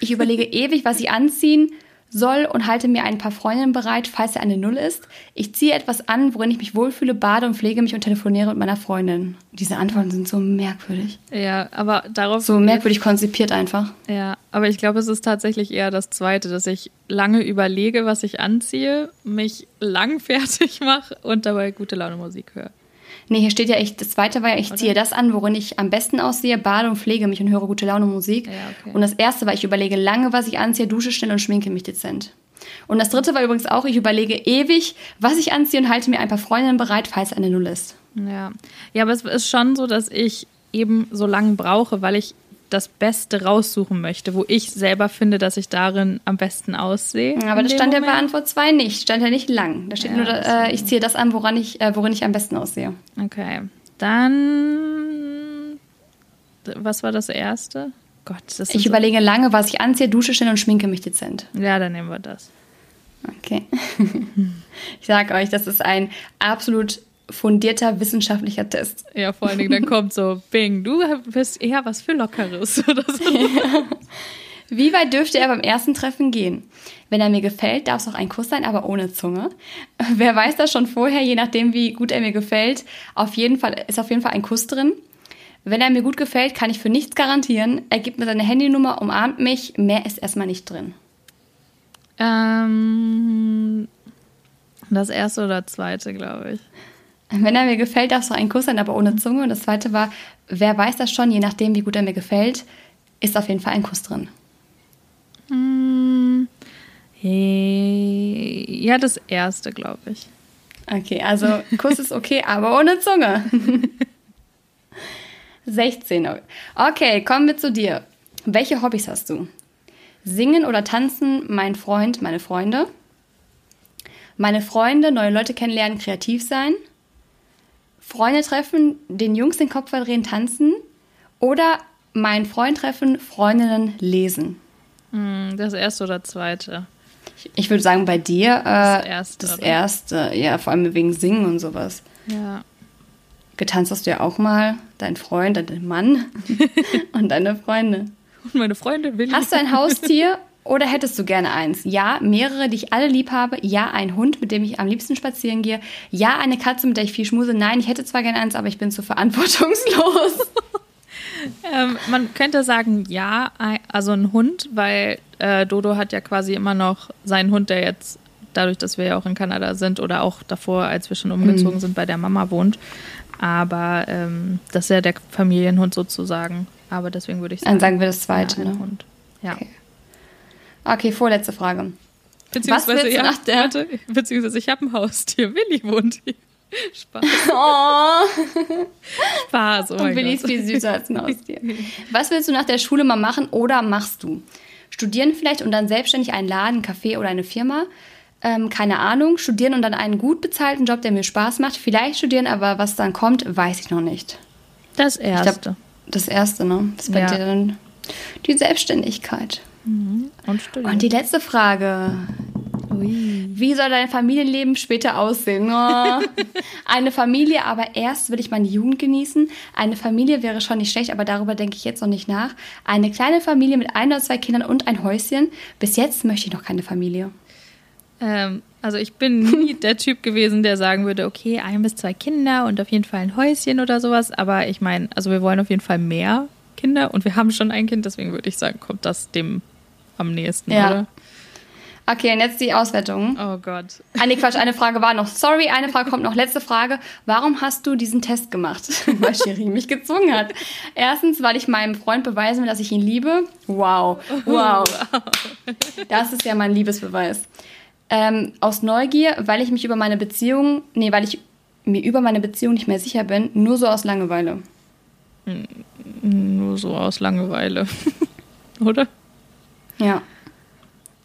Speaker 2: Ich überlege [LAUGHS] ewig, was ich anziehen soll und halte mir ein paar Freundinnen bereit, falls er eine Null ist. Ich ziehe etwas an, worin ich mich wohlfühle, bade und pflege mich und telefoniere mit meiner Freundin. Diese Antworten sind so merkwürdig.
Speaker 1: Ja, aber darauf.
Speaker 2: So merkwürdig konzipiert einfach.
Speaker 1: Ja, aber ich glaube, es ist tatsächlich eher das Zweite, dass ich lange überlege, was ich anziehe, mich lang fertig [LAUGHS] mache und dabei gute Laune Musik höre.
Speaker 2: Nee, hier steht ja, ich, das zweite war ja, ich ziehe das an, worin ich am besten aussehe, bade und pflege mich und höre gute Laune Musik.
Speaker 1: Ja, okay.
Speaker 2: Und das erste war, ich überlege lange, was ich anziehe, dusche schnell und schminke mich dezent. Und das dritte war übrigens auch, ich überlege ewig, was ich anziehe und halte mir ein paar Freundinnen bereit, falls eine Null ist.
Speaker 1: Ja. Ja, aber es ist schon so, dass ich eben so lange brauche, weil ich das Beste raussuchen möchte, wo ich selber finde, dass ich darin am besten aussehe.
Speaker 2: Aber das stand ja bei
Speaker 1: Moment.
Speaker 2: Antwort 2 nicht, stand ja nicht lang. Da steht
Speaker 1: Ja,
Speaker 2: nur, äh, ich ziehe das an, woran ich, äh, worin ich am besten aussehe.
Speaker 1: Okay. Dann. Was war das erste? Gott, das
Speaker 2: Ich überlege lange, was ich anziehe, dusche schnell und schminke mich dezent.
Speaker 1: ja, dann nehmen wir das.
Speaker 2: Okay. [LAUGHS] ich sag euch, das ist ein absolut fundierter wissenschaftlicher Test.
Speaker 1: Ja, vor allen Dingen, dann kommt so, Bing, du bist eher was für Lockeres [LAUGHS] oder so. [LAUGHS]
Speaker 2: Wie weit dürfte er beim ersten Treffen gehen? Wenn er mir gefällt, darf es auch ein Kuss sein, aber ohne Zunge. [LAUGHS] Wer weiß das schon vorher, je nachdem, wie gut er mir gefällt. Auf jeden Fall ist auf jeden Fall ein Kuss drin. Wenn er mir gut gefällt, kann ich für nichts garantieren. Er gibt mir seine Handynummer, umarmt mich. Mehr ist erstmal nicht drin.
Speaker 1: Ähm, das erste oder zweite, glaube ich.
Speaker 2: Wenn er mir gefällt, darf es auch ein Kuss sein, aber ohne Zunge. Und das zweite war, wer weiß das schon, je nachdem, wie gut er mir gefällt, ist auf jeden Fall ein Kuss drin.
Speaker 1: Hm, hey, ja, das erste, glaube ich.
Speaker 2: Okay, also Kuss ist okay, aber ohne Zunge. [LAUGHS] 16. Okay, kommen wir zu dir. Welche Hobbys hast du? Singen oder tanzen, mein Freund, meine Freunde. Meine Freunde, neue Leute kennenlernen, kreativ sein. Freunde treffen, den Jungs den Kopf verdrehen, tanzen. Oder mein Freund treffen, Freundinnen lesen.
Speaker 1: Hm, das erste oder zweite.
Speaker 2: Ich würde sagen, bei dir äh,
Speaker 1: Das erste,
Speaker 2: das erste. Ja, vor allem wegen Singen und sowas.
Speaker 1: Ja.
Speaker 2: Getanzt hast du ja auch mal. Dein Freund, dein Mann [LAUGHS] und deine Freunde.
Speaker 1: Und meine Freundin will
Speaker 2: Hast du ein Haustier [LAUGHS] oder hättest du gerne eins? Ja, mehrere, die ich alle lieb habe. Ja, ein Hund, mit dem ich am liebsten spazieren gehe. Ja, eine Katze, mit der ich viel schmuse. Nein, ich hätte zwar gerne eins, aber ich bin zu verantwortungslos. [LAUGHS]
Speaker 1: Ähm, man könnte sagen, ja, also ein Hund, weil äh, Dodo hat ja quasi immer noch seinen Hund, der jetzt, dadurch, dass wir ja auch in Kanada sind oder auch davor, als wir schon umgezogen sind, bei der Mama wohnt. Aber ähm, das ist ja der Familienhund sozusagen. Aber deswegen würde ich sagen,
Speaker 2: Dann sagen wir das zweite.
Speaker 1: ja,
Speaker 2: ne?
Speaker 1: Hund. Ja.
Speaker 2: Okay. Okay, vorletzte Frage.
Speaker 1: Beziehungsweise,
Speaker 2: Was willst du
Speaker 1: ja,
Speaker 2: nach der-
Speaker 1: warte, beziehungsweise ich habe ein Haustier. Willi wohnt hier. [LAUGHS] Spaß. [LAUGHS]
Speaker 2: Oh,
Speaker 1: Spaß. Oh
Speaker 2: und
Speaker 1: mein
Speaker 2: Willi ist viel süßer als ein [LAUGHS] Haustier. Was willst du nach der Schule mal machen oder machst du? Studieren vielleicht und dann selbstständig einen Laden, Café oder eine Firma? Ähm, keine Ahnung. Studieren und dann einen gut bezahlten Job, der mir Spaß macht. Vielleicht studieren, aber was dann kommt, weiß ich noch nicht.
Speaker 1: Das
Speaker 2: Ich
Speaker 1: erste.
Speaker 2: glaube, das Erste, ne? Das ist bei
Speaker 1: Ja.
Speaker 2: dir dann die Selbstständigkeit.
Speaker 1: Und studieren.
Speaker 2: Und die letzte Frage.
Speaker 1: Ui.
Speaker 2: Wie soll dein Familienleben später aussehen? Oh. [LAUGHS] Eine Familie, aber erst will ich meine Jugend genießen. Eine Familie wäre schon nicht schlecht, aber darüber denke ich jetzt noch nicht nach. Eine kleine Familie mit ein oder zwei Kindern und ein Häuschen. Bis jetzt möchte ich noch keine Familie.
Speaker 1: Ähm, also ich bin nie [LAUGHS] der Typ gewesen, der sagen würde, okay, ein bis zwei Kinder und auf jeden Fall ein Häuschen oder sowas. Aber ich meine, also wir wollen auf jeden Fall mehr Kinder und wir haben schon ein Kind, deswegen würde ich sagen, kommt das dem am nächsten,
Speaker 2: Ja.
Speaker 1: oder?
Speaker 2: Okay, und jetzt die Auswertung.
Speaker 1: Oh Gott.
Speaker 2: Ah, nee, Quatsch, eine Frage war noch. Sorry, eine Frage kommt noch. Letzte Frage. Warum hast du diesen Test gemacht? [LAUGHS] weil Shirin mich gezwungen hat. Erstens, weil ich meinem Freund beweisen will, dass ich ihn liebe. Wow, wow. Das ist ja mein Liebesbeweis. Ähm, aus Neugier, weil ich mich über meine Beziehung, nee, weil ich mir über meine Beziehung nicht mehr sicher bin, nur so aus Langeweile.
Speaker 1: Nur so aus Langeweile. [LAUGHS] oder?
Speaker 2: Ja.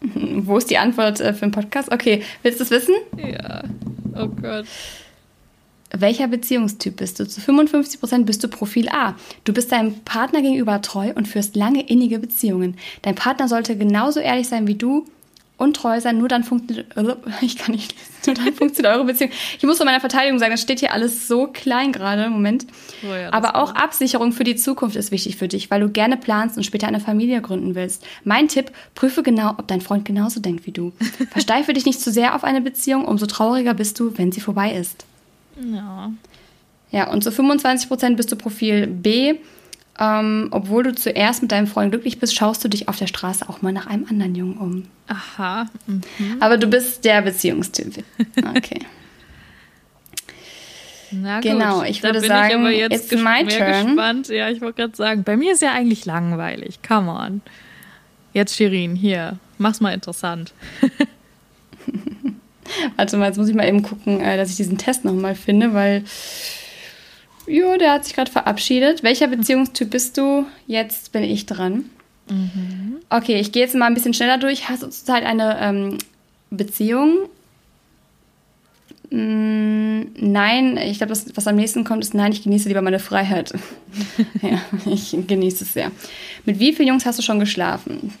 Speaker 2: [LAUGHS] Wo ist die Antwort äh, für den Podcast? Okay, willst du es wissen?
Speaker 1: Ja. Oh Gott.
Speaker 2: Welcher Beziehungstyp bist du? Zu 55% bist du Profil A. Du bist deinem Partner gegenüber treu und führst lange innige Beziehungen. Dein Partner sollte genauso ehrlich sein wie du und treu sein, nur dann funktioniert [LAUGHS] ich kann nicht nur dann funktioniert eure Beziehung. Ich muss von meiner Verteidigung sagen, das steht hier alles so klein gerade, Moment.
Speaker 1: Oh ja,
Speaker 2: Aber auch Absicherung für die Zukunft ist wichtig für dich, weil du gerne planst und später eine Familie gründen willst. Mein Tipp, prüfe genau, ob dein Freund genauso denkt wie du. [LAUGHS] Versteife dich nicht zu sehr auf eine Beziehung, umso trauriger bist du, wenn sie vorbei ist.
Speaker 1: Ja.
Speaker 2: Ja, und zu 25% bist du Profil B. Ähm, obwohl du zuerst mit deinem Freund glücklich bist, schaust du dich auf der Straße auch mal nach einem anderen Jungen um.
Speaker 1: Aha. Mhm.
Speaker 2: Aber du bist der Beziehungstyp. Okay. [LAUGHS]
Speaker 1: Na gut.
Speaker 2: Genau, ich
Speaker 1: da
Speaker 2: würde
Speaker 1: bin
Speaker 2: sagen,
Speaker 1: ich jetzt
Speaker 2: it's my turn.
Speaker 1: gespannt. Ja, ich wollte gerade sagen, bei mir ist ja eigentlich langweilig. Come on. Jetzt Shirin, hier, mach's mal interessant. [LAUGHS]
Speaker 2: Warte mal, jetzt muss ich mal eben gucken, äh, dass ich diesen Test nochmal finde, weil. Jo, der hat sich gerade verabschiedet. Welcher Beziehungstyp bist du? Jetzt bin ich dran. Okay, ich gehe jetzt mal ein bisschen schneller durch. Hast du zurzeit eine ähm, Beziehung? Mm, nein, ich glaube, was am nächsten kommt, ist nein, ich genieße lieber meine Freiheit. [LAUGHS] ja, ich genieße es sehr. Mit wie vielen Jungs hast du schon geschlafen?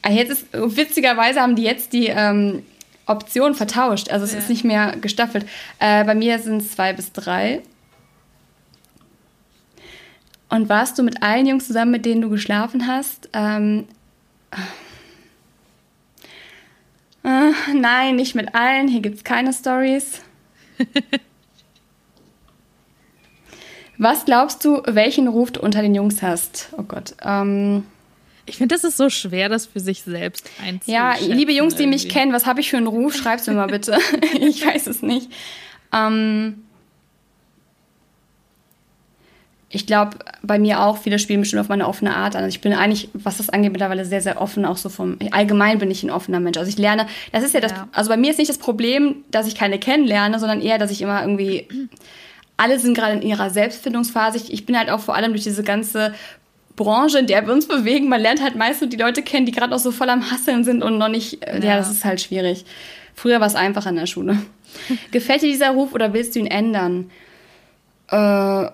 Speaker 2: Ah, Jetzt ist, witzigerweise haben die jetzt die ähm, Option vertauscht. Also es
Speaker 1: Ja.
Speaker 2: ist nicht mehr gestaffelt. Äh, bei mir sind es zwei bis drei. Und warst du mit allen Jungs zusammen, mit denen du geschlafen hast? Ähm, äh, nein, nicht mit allen. Hier gibt es keine Stories. [LAUGHS] Was glaubst du, welchen Ruf du unter den Jungs hast? Oh Gott. Ähm,
Speaker 1: Ich finde, das ist so schwer, das für sich selbst einzuschätzen.
Speaker 2: ja, liebe Jungs, die mich kennen, was habe ich für einen Ruf? Schreib's mir mal bitte. [LAUGHS] ich weiß es nicht. Ähm, ich glaube, bei mir auch, viele spielen bestimmt auf meine offene Art an. Also ich bin eigentlich, was das angeht, mittlerweile sehr, sehr offen, auch so vom, allgemein bin ich ein offener Mensch. Also ich lerne, das ist ja das,
Speaker 1: Ja.
Speaker 2: also bei mir ist nicht das Problem, dass ich keine kennenlerne, sondern eher, dass ich immer irgendwie, alle sind gerade in ihrer Selbstfindungsphase. Ich, ich bin halt auch vor allem durch diese ganze Branche, in der wir uns bewegen, man lernt halt meistens die Leute kennen, die gerade auch so voll am Hasseln sind und noch nicht, äh, ja,
Speaker 1: Ja.
Speaker 2: das ist halt schwierig. Früher war es einfacher in der Schule. [LAUGHS] Gefällt dir dieser Ruf oder willst du ihn ändern? Äh,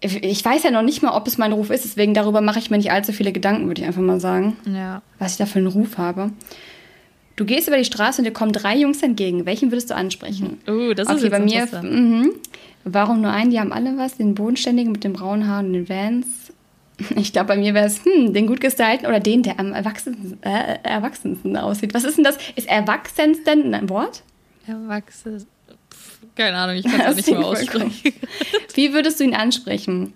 Speaker 2: ich ich weiß ja noch nicht mal, ob es mein Ruf ist, deswegen darüber mache ich mir nicht allzu viele Gedanken, würde ich einfach mal sagen,
Speaker 1: Ja.
Speaker 2: was ich da für einen Ruf habe. Du gehst über die Straße und dir kommen drei Jungs entgegen. Welchen würdest du ansprechen?
Speaker 1: Oh, das ist
Speaker 2: okay, bei mir. Mhm. Warum nur einen? Die haben alle was. Den Bodenständigen mit den braunen Haaren und den Vans. [LAUGHS] Ich glaube, bei mir wäre es, hm, den gut gestylten oder den, der am erwachsensten, äh, erwachsensten aussieht. Was ist denn das? Ist erwachsensten ein Wort?
Speaker 1: Erwachsene. Pff, Keine Ahnung, ich kann es
Speaker 2: Das
Speaker 1: nicht mehr [LAUGHS] aussprechen.
Speaker 2: Wie würdest du ihn ansprechen?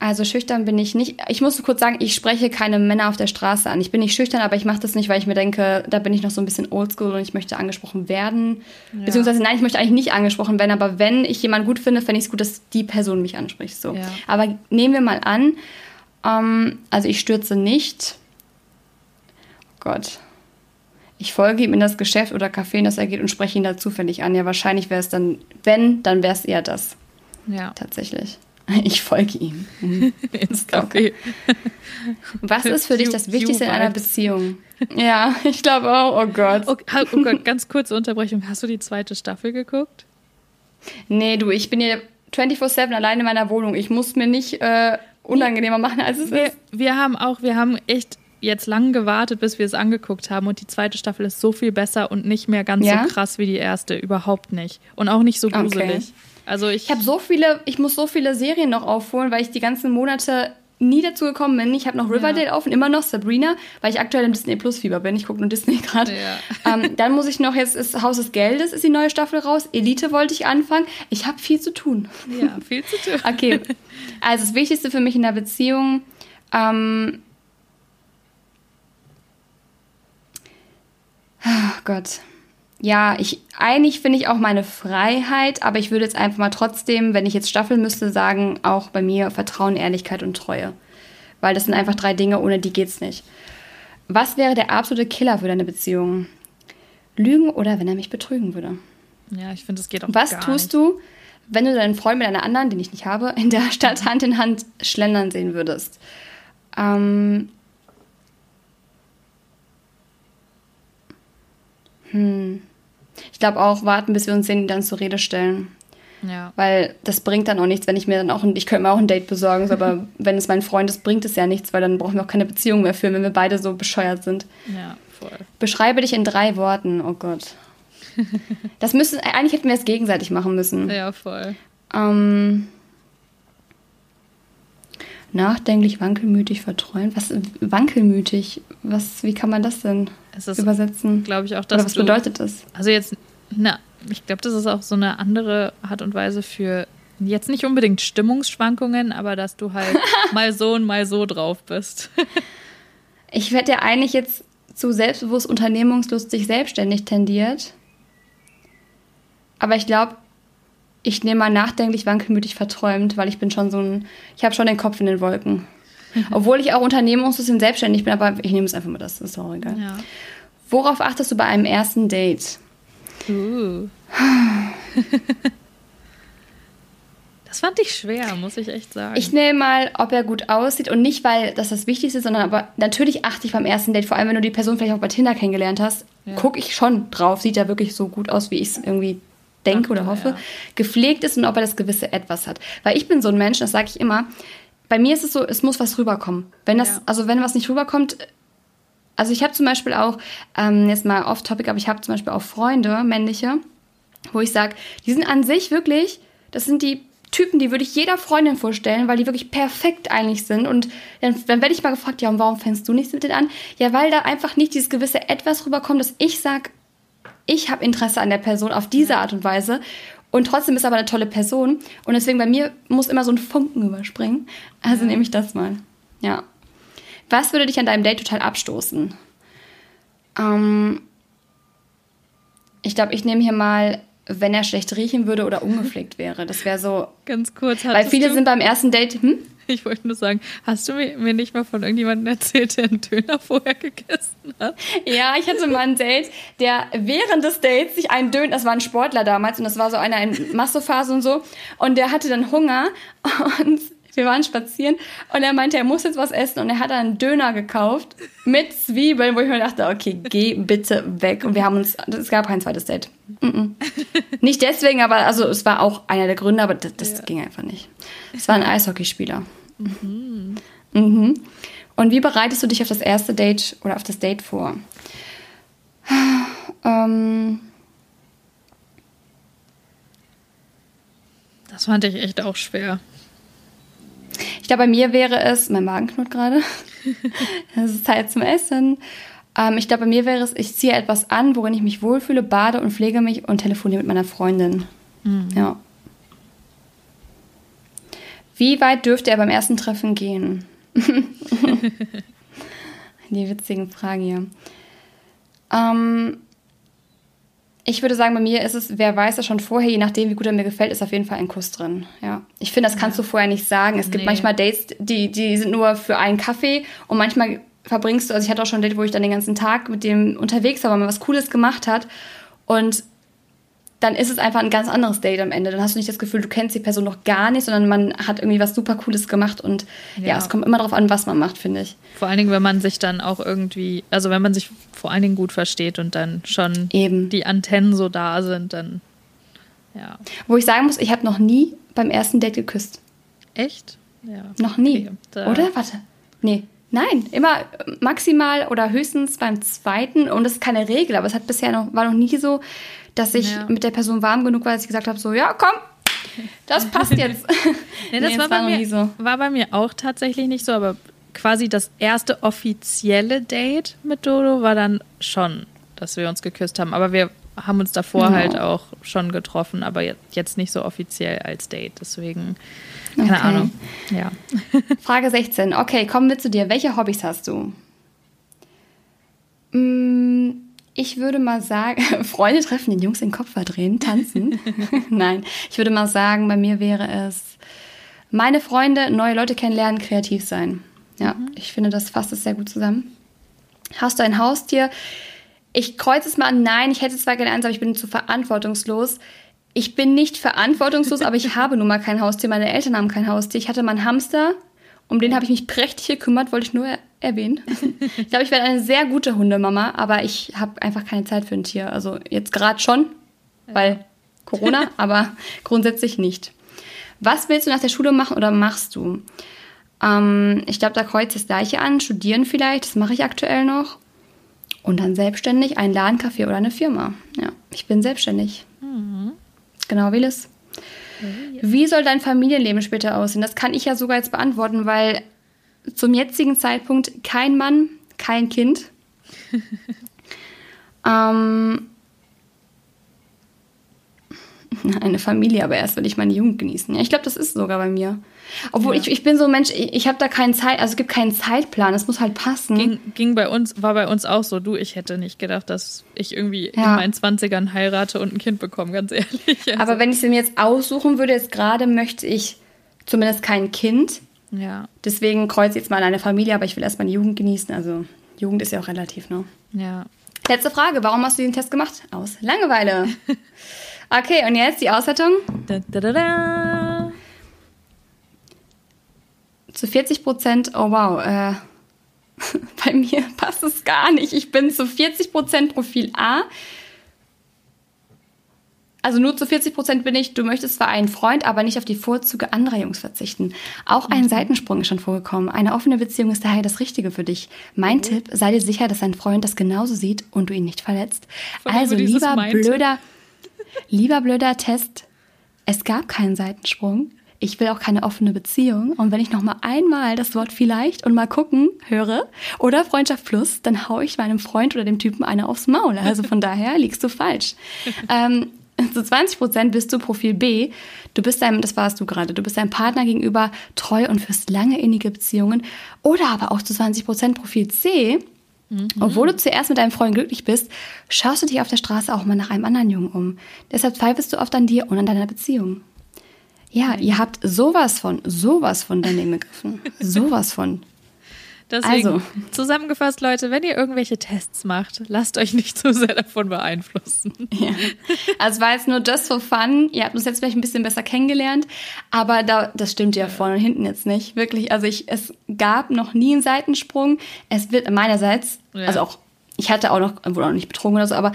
Speaker 2: Also schüchtern bin ich nicht. Ich muss kurz sagen, ich spreche keine Männer auf der Straße an. Ich bin nicht schüchtern, aber ich mache das nicht, weil ich mir denke, da bin ich noch so ein bisschen oldschool und ich möchte angesprochen werden. Beziehungsweise nein, ich möchte eigentlich nicht angesprochen werden, aber wenn ich jemanden gut finde, fände ich es gut, dass die Person mich anspricht. So.
Speaker 1: Ja.
Speaker 2: Aber nehmen wir mal an, ähm, also ich stürze nicht. Gott. Ich folge ihm in das Geschäft oder Café, in das er geht und spreche ihn da zufällig an. Ja, wahrscheinlich wäre es dann, wenn, dann wäre es eher das.
Speaker 1: Ja.
Speaker 2: Tatsächlich. [LAUGHS] Ich folge ihm. [LAUGHS]
Speaker 1: Ins Café. [LAUGHS]
Speaker 2: Was ist für dich das Wichtigste in einer Beziehung? Ja, ich glaube auch. Oh Gott.
Speaker 1: Okay, oh Gott, ganz kurze Unterbrechung. Hast du die zweite Staffel geguckt?
Speaker 2: Nee, du, ich bin hier 24-7 allein in meiner Wohnung. Ich muss mir nicht äh, unangenehmer machen, als es
Speaker 1: wir,
Speaker 2: ist.
Speaker 1: Wir haben auch, wir haben echt jetzt lang gewartet, bis wir es angeguckt haben und die zweite Staffel ist so viel besser und nicht mehr ganz ja? so krass wie die erste, überhaupt nicht und auch nicht so gruselig. Okay. Also ich,
Speaker 2: ich habe so viele, ich muss so viele Serien noch aufholen, weil ich die ganzen Monate nie dazu gekommen bin. Ich habe noch Riverdale ja. auf und immer noch Sabrina, weil ich aktuell im Disney Plus Fieber bin. Ich gucke nur Disney [LAUGHS] gerade. Ja. Ähm, dann muss ich noch, jetzt ist Haus des Geldes, ist die neue Staffel raus. Elite wollte ich anfangen. Ich habe viel zu tun.
Speaker 1: Ja, viel zu tun. [LAUGHS]
Speaker 2: okay. Also das Wichtigste für mich in der Beziehung, ähm, oh Gott ja, ich eigentlich finde ich auch meine Freiheit, aber ich würde jetzt einfach mal trotzdem, wenn ich jetzt staffeln müsste, sagen, auch bei mir Vertrauen, Ehrlichkeit und Treue. Weil das sind einfach drei Dinge, ohne die geht's nicht. Was wäre der absolute Killer für deine Beziehung? Lügen oder wenn er mich betrügen würde?
Speaker 1: Ja, ich finde, es geht auch
Speaker 2: Was
Speaker 1: gar
Speaker 2: tust
Speaker 1: nicht.
Speaker 2: du, wenn du deinen Freund mit einer anderen, den ich nicht habe, in der Stadt Hand in Hand schlendern sehen würdest? Ähm, hm. Ich glaube auch, warten, bis wir uns den dann zur Rede stellen.
Speaker 1: Ja.
Speaker 2: Weil das bringt dann auch nichts, wenn ich mir dann auch ein, ich könnte mir auch ein Date besorgen, so, aber [LAUGHS] wenn es mein Freund ist, bringt es ja nichts, weil dann brauchen wir auch keine Beziehung mehr führen, wenn wir beide so bescheuert sind.
Speaker 1: Ja, voll.
Speaker 2: Beschreibe dich in drei Worten, oh Gott. [LAUGHS] Das müssen, eigentlich hätten wir es gegenseitig machen müssen.
Speaker 1: Ja, voll.
Speaker 2: Ähm, nachdenklich, wankelmütig, verträumt. Was, wankelmütig? Was, wie kann man das denn
Speaker 1: ist,
Speaker 2: übersetzen?
Speaker 1: Glaube ich auch, dass
Speaker 2: Oder was
Speaker 1: du,
Speaker 2: bedeutet das?
Speaker 1: Also jetzt, na, ich glaube, das ist auch so eine andere Art und Weise für jetzt nicht unbedingt Stimmungsschwankungen, aber dass du halt [LAUGHS] mal so und mal so drauf bist.
Speaker 2: ich werde ja eigentlich jetzt zu selbstbewusst, unternehmungslustig, selbstständig tendiert. Aber ich glaube, ich nehme mal nachdenklich, wankelmütig, verträumt, weil ich bin schon so ein, ich habe schon den Kopf in den Wolken. [LAUGHS] Obwohl ich auch unternehmungslustig und selbstständig bin, aber ich nehme es einfach mal das, ist auch egal.
Speaker 1: Ja.
Speaker 2: Worauf achtest du bei einem ersten Date?
Speaker 1: Uh. [LAUGHS] das fand ich schwer, muss ich echt sagen.
Speaker 2: Ich nehme mal, ob er gut aussieht und nicht, weil das das Wichtigste ist, sondern aber natürlich achte ich beim ersten Date, vor allem wenn du die Person vielleicht auch bei Tinder kennengelernt hast, ja. gucke ich schon drauf, sieht er wirklich so gut aus, wie ich es irgendwie denke oder hoffe, ja. gepflegt ist und ob er das gewisse Etwas hat. Weil ich bin so ein Mensch, das sage ich immer, bei mir ist es so, es muss was rüberkommen. Wenn das, ja. also wenn was nicht rüberkommt, also ich habe zum Beispiel auch, ähm, jetzt mal off-topic, aber ich habe zum Beispiel auch Freunde, männliche, wo ich sage, die sind an sich wirklich, das sind die Typen, die würde ich jeder Freundin vorstellen, weil die wirklich perfekt eigentlich sind. Und dann, dann werde ich mal gefragt, ja, und warum fängst du nichts mit denen an? Ja, weil da einfach nicht dieses gewisse Etwas rüberkommt, dass ich sage, ich habe Interesse an der Person auf diese Art und Weise. Und trotzdem ist aber eine tolle Person. Und deswegen bei mir muss immer so ein Funken überspringen. Also ja. nehme ich das mal. Ja. Was würde dich an deinem Date total abstoßen? Ähm, ich glaube, ich nehme hier mal, wenn er schlecht riechen würde oder ungepflegt wäre. Das wäre so.
Speaker 1: Ganz kurz.
Speaker 2: Weil viele sind beim ersten Date. Hm? [LAUGHS]
Speaker 1: Ich wollte nur sagen, hast du mir nicht mal von irgendjemandem erzählt, der einen Döner vorher gegessen hat?
Speaker 2: Ja, ich hatte mal ein Date, der während des Dates sich einen Döner, das war ein Sportler damals und das war so einer in Massophase und so, und der hatte dann Hunger und wir waren spazieren und er meinte, er muss jetzt was essen und er hat einen Döner gekauft mit Zwiebeln, wo ich mir dachte, okay, geh bitte weg. Und wir haben uns, es gab kein zweites Date. Mm -mm. [LAUGHS] Nicht deswegen, aber also es war auch einer der Gründe, aber das, das ja. ging einfach nicht. Es war ein [LAUGHS] Eishockeyspieler. Mhm. Mhm. Und wie bereitest du dich auf das erste Date oder auf das Date vor? [SIGHS] Ähm,
Speaker 1: das fand ich echt auch schwer.
Speaker 2: Ich glaube, bei mir wäre es, mein Magen knurrt gerade, [LAUGHS] es ist Zeit zum Essen. Ähm, ich glaube, bei mir wäre es, ich ziehe etwas an, worin ich mich wohlfühle, bade und pflege mich und telefoniere mit meiner Freundin. Mhm. Ja. Wie weit dürfte er beim ersten Treffen gehen? [LAUGHS] [LAUGHS] Die witzigen Fragen hier. Ähm, ich würde sagen, bei mir ist es, wer weiß das schon vorher, je nachdem, wie gut er mir gefällt, ist auf jeden Fall ein Kuss drin. Ja. Ich finde, das kannst du vorher nicht sagen. Es gibt nee. manchmal Dates, die, die sind nur für einen Kaffee und manchmal verbringst du, also ich hatte auch schon ein Date, wo ich dann den ganzen Tag mit dem unterwegs war, weil man was Cooles gemacht hat. Und dann ist es einfach ein ganz anderes Date am Ende. Dann hast du nicht das Gefühl, du kennst die Person noch gar nicht, sondern man hat irgendwie was super Cooles gemacht und ja, ja es kommt immer darauf an, was man macht, finde ich.
Speaker 1: Vor allen Dingen, wenn man sich dann auch irgendwie, also wenn man sich vor allen Dingen gut versteht und dann schon
Speaker 2: Eben.
Speaker 1: die Antennen so da sind, dann ja.
Speaker 2: Wo ich sagen muss, ich habe noch nie beim ersten Date geküsst.
Speaker 1: Echt?
Speaker 2: Ja. Noch nie. Okay, Oder? Warte. Nee. Nein, immer maximal oder höchstens beim zweiten. Und das ist keine Regel, aber es hat bisher noch, war noch nie so, dass ich ja. mit der Person warm genug war, dass ich gesagt habe, so, ja, komm, das passt jetzt. [LAUGHS]
Speaker 1: nee, das nee, war, bei war, mir, so. war bei mir auch tatsächlich nicht so, aber quasi das erste offizielle Date mit Dodo war dann schon, dass wir uns geküsst haben. Aber wir haben uns davor ja. halt auch schon getroffen, aber jetzt nicht so offiziell als Date. Deswegen, keine okay. Ahnung. Ja. [LAUGHS]
Speaker 2: Frage 16. Okay, kommen wir zu dir. Welche Hobbys hast du? Mm, ich würde mal sagen, [LAUGHS] Freunde treffen, den Jungs den Kopf verdrehen, tanzen. [LAUGHS] Nein, ich würde mal sagen, bei mir wäre es meine Freunde, neue Leute kennenlernen, kreativ sein. Ja, mhm. ich finde, das fasst es sehr gut zusammen. Hast du ein Haustier? Ich kreuze es mal an, nein, ich hätte zwar gerne eins, aber ich bin zu verantwortungslos. Ich bin nicht verantwortungslos, aber ich [LAUGHS] habe nun mal kein Haustier. Meine Eltern haben kein Haustier. Ich hatte mal einen Hamster, um den habe ich mich prächtig gekümmert, wollte ich nur erwähnen. [LAUGHS] Ich glaube, ich werde eine sehr gute Hundemama, aber ich habe einfach keine Zeit für ein Tier. Also jetzt gerade schon, weil Corona, [LAUGHS] aber grundsätzlich nicht. Was willst du nach der Schule machen oder machst du? Ähm, ich glaube, da kreuzt das gleiche an. Studieren vielleicht, das mache ich aktuell noch. Und dann selbstständig, ein Ladencafé oder eine Firma. Ja, ich bin selbstständig. Mhm. Genau wie Liz. Wie soll dein Familienleben später aussehen? Das kann ich ja sogar jetzt beantworten, weil zum jetzigen Zeitpunkt kein Mann, kein Kind. [LAUGHS] ähm, eine Familie, aber erst will ich meine Jugend genießen. Ja, ich glaube, das ist sogar bei mir. Obwohl ja. ich, ich bin so ein Mensch, ich, ich habe da keinen Zeit, also es gibt keinen Zeitplan, es muss halt passen.
Speaker 1: Ging, ging, bei uns, war bei uns auch so. Du, ich hätte nicht gedacht, dass ich irgendwie ja. in meinen 20ern heirate und ein Kind bekomme, ganz ehrlich.
Speaker 2: Also. Aber wenn ich es mir jetzt aussuchen würde, jetzt gerade möchte ich zumindest kein Kind.
Speaker 1: Ja.
Speaker 2: Deswegen kreuze ich jetzt mal eine Familie, aber ich will erst meine Jugend genießen. Also Jugend ist ja auch relativ, ne?
Speaker 1: Ja.
Speaker 2: Letzte Frage, warum hast du den Test gemacht? Aus Langeweile. [LAUGHS] Okay, und jetzt die Auswertung. Da, da, da, da. Zu 40 Prozent, oh wow, äh, [LAUGHS] bei mir passt es gar nicht. Ich bin zu 40 Prozent Profil A. Also nur zu 40 Prozent bin ich, du möchtest zwar einen Freund, aber nicht auf die Vorzüge anderer Jungs verzichten. Auch ein mhm. Seitensprung ist schon vorgekommen. Eine offene Beziehung ist daher das Richtige für dich. Mein mhm. Tipp, sei dir sicher, dass dein Freund das genauso sieht und du ihn nicht verletzt. also lieber blöder... Lieber blöder Test, es gab keinen Seitensprung. Ich will auch keine offene Beziehung. Und wenn ich noch mal einmal das Wort vielleicht und mal gucken höre oder Freundschaft plus, dann hau ich meinem Freund oder dem Typen eine aufs Maul. Also von [LAUGHS] daher liegst du falsch. Ähm, zu 20 Prozent bist du Profil B. Du bist deinem, das warst du gerade, du bist deinem Partner gegenüber treu und führst lange innige Beziehungen. Oder aber auch zu 20 Prozent Profil C. Mhm. Obwohl du zuerst mit deinem Freund glücklich bist, schaust du dich auf der Straße auch mal nach einem anderen Jungen um. Deshalb zweifelst du oft an dir und an deiner Beziehung. Ja, ihr habt sowas von, sowas von daneben gegriffen. [LAUGHS] sowas von.
Speaker 1: Deswegen, also. zusammengefasst, Leute, wenn ihr irgendwelche Tests macht, lasst euch nicht zu sehr davon beeinflussen.
Speaker 2: Ja. Also war jetzt nur just for fun. Ihr habt uns jetzt vielleicht ein bisschen besser kennengelernt, aber da, das stimmt ja vorne und hinten jetzt nicht. Wirklich, also ich, es gab noch nie einen Seitensprung. Es wird meinerseits, ja. also auch, ich hatte auch noch, wurde auch nicht betrogen oder so, aber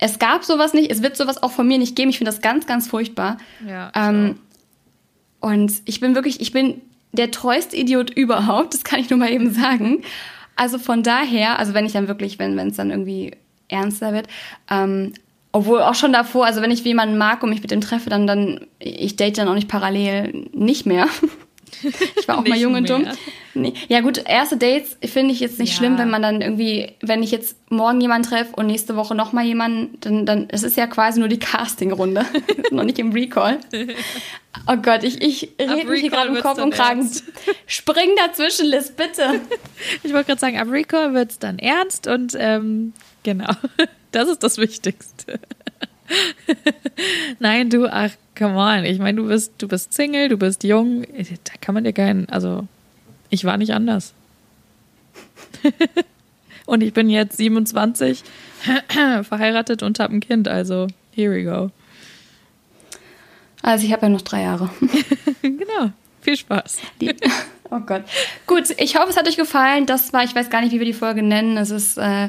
Speaker 2: es gab sowas nicht. Es wird sowas auch von mir nicht geben. Ich finde das ganz, ganz furchtbar.
Speaker 1: Ja,
Speaker 2: ähm, und ich bin wirklich, ich bin der treueste Idiot [LAUGHS] überhaupt, das kann ich nur mal eben sagen. Also von daher, also wenn ich dann wirklich, wenn es dann irgendwie ernster wird, ähm, obwohl auch schon davor, also wenn ich jemanden mag und mich mit dem treffe, dann, dann ich date dann auch nicht parallel nicht mehr. [LAUGHS] Ich war auch mal jung und dumm. Nee. Ja gut, erste Dates finde ich jetzt nicht ja. schlimm, wenn man dann irgendwie, wenn ich jetzt morgen jemanden treffe und nächste Woche nochmal jemanden, dann, dann es ist ja quasi nur die Castingrunde, [LAUGHS] noch nicht im Recall. Oh Gott, ich, ich rede mich hier gerade im Kopf und Kragen. Spring dazwischen, Liz, bitte. [LAUGHS]
Speaker 1: Ich wollte gerade sagen, ab Recall wird es dann ernst und ähm, genau, [LAUGHS] das ist das Wichtigste. [LAUGHS] Nein, du, ach, come on. Ich meine, du bist, du bist Single, du bist jung. Da kann man dir keinen, also ich war nicht anders. [LAUGHS] und ich bin jetzt 27, [CLEARS THROAT] verheiratet und habe ein Kind, also here we go.
Speaker 2: Also ich habe ja noch drei Jahre. [LAUGHS]
Speaker 1: genau. Viel Spaß.
Speaker 2: Die, oh Gott. Gut, ich hoffe, es hat euch gefallen. Das war, ich weiß gar nicht, wie wir die Folge nennen. Es ist äh,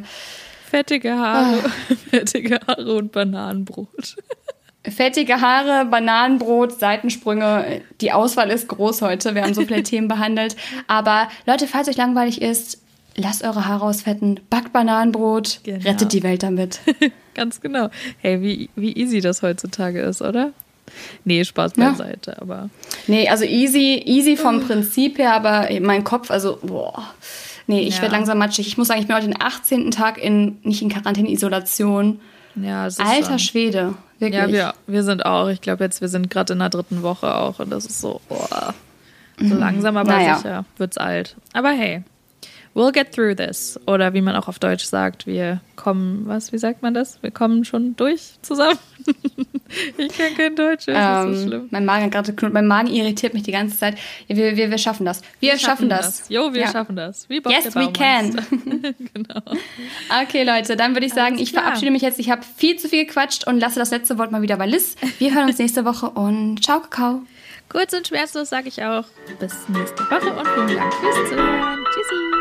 Speaker 1: fettige Haare, oh. [LAUGHS] fettige Haare und Bananenbrot. [LAUGHS]
Speaker 2: Fettige Haare, Bananenbrot, Seitensprünge. Die Auswahl ist groß heute. Wir haben so viele [LAUGHS] Themen behandelt. Aber Leute, falls euch langweilig ist, lasst eure Haare ausfetten, backt Bananenbrot, genau. rettet die Welt damit.
Speaker 1: Ganz genau. Hey, wie, wie easy das heutzutage ist, oder? Nee, Spaß beiseite, ja. aber.
Speaker 2: Nee, also easy, easy vom Prinzip her, aber mein Kopf, also, boah. Nee, ich ja. werde langsam matschig. Ich muss sagen, ich bin heute den 18. Tag in, nicht in Quarantäne, Isolation. Ja, Alter schon. Schwede,
Speaker 1: wirklich. Ja, wir, wir sind auch. Ich glaube jetzt, wir sind gerade in der dritten Woche auch und das ist so, boah. So mhm. langsam, aber naja. sicher wird's alt. Aber hey, we'll get through this. Oder wie man auch auf Deutsch sagt, wir kommen, was, wie sagt man das? Wir kommen schon durch zusammen. [LAUGHS] ich kann kein Deutsch, das ähm, ist so ähm, schlimm.
Speaker 2: Mein Magen gerade mein Magen irritiert mich die ganze Zeit. Wir, wir, wir schaffen das. Wir, wir schaffen, schaffen das.
Speaker 1: Jo, wir ja. schaffen das.
Speaker 2: Wie Bob yes, we can. [LAUGHS] [LAUGHS] genau. Okay, Leute, dann würde ich sagen, ich verabschiede mich jetzt. Ich habe viel zu viel gequatscht und lasse das letzte Wort mal wieder bei Liz. Wir hören uns nächste Woche und ciao, Kakao.
Speaker 1: Kurz und schmerzlos sage ich auch bis nächste Woche und vielen Dank fürs Zuhören. Tschüssi.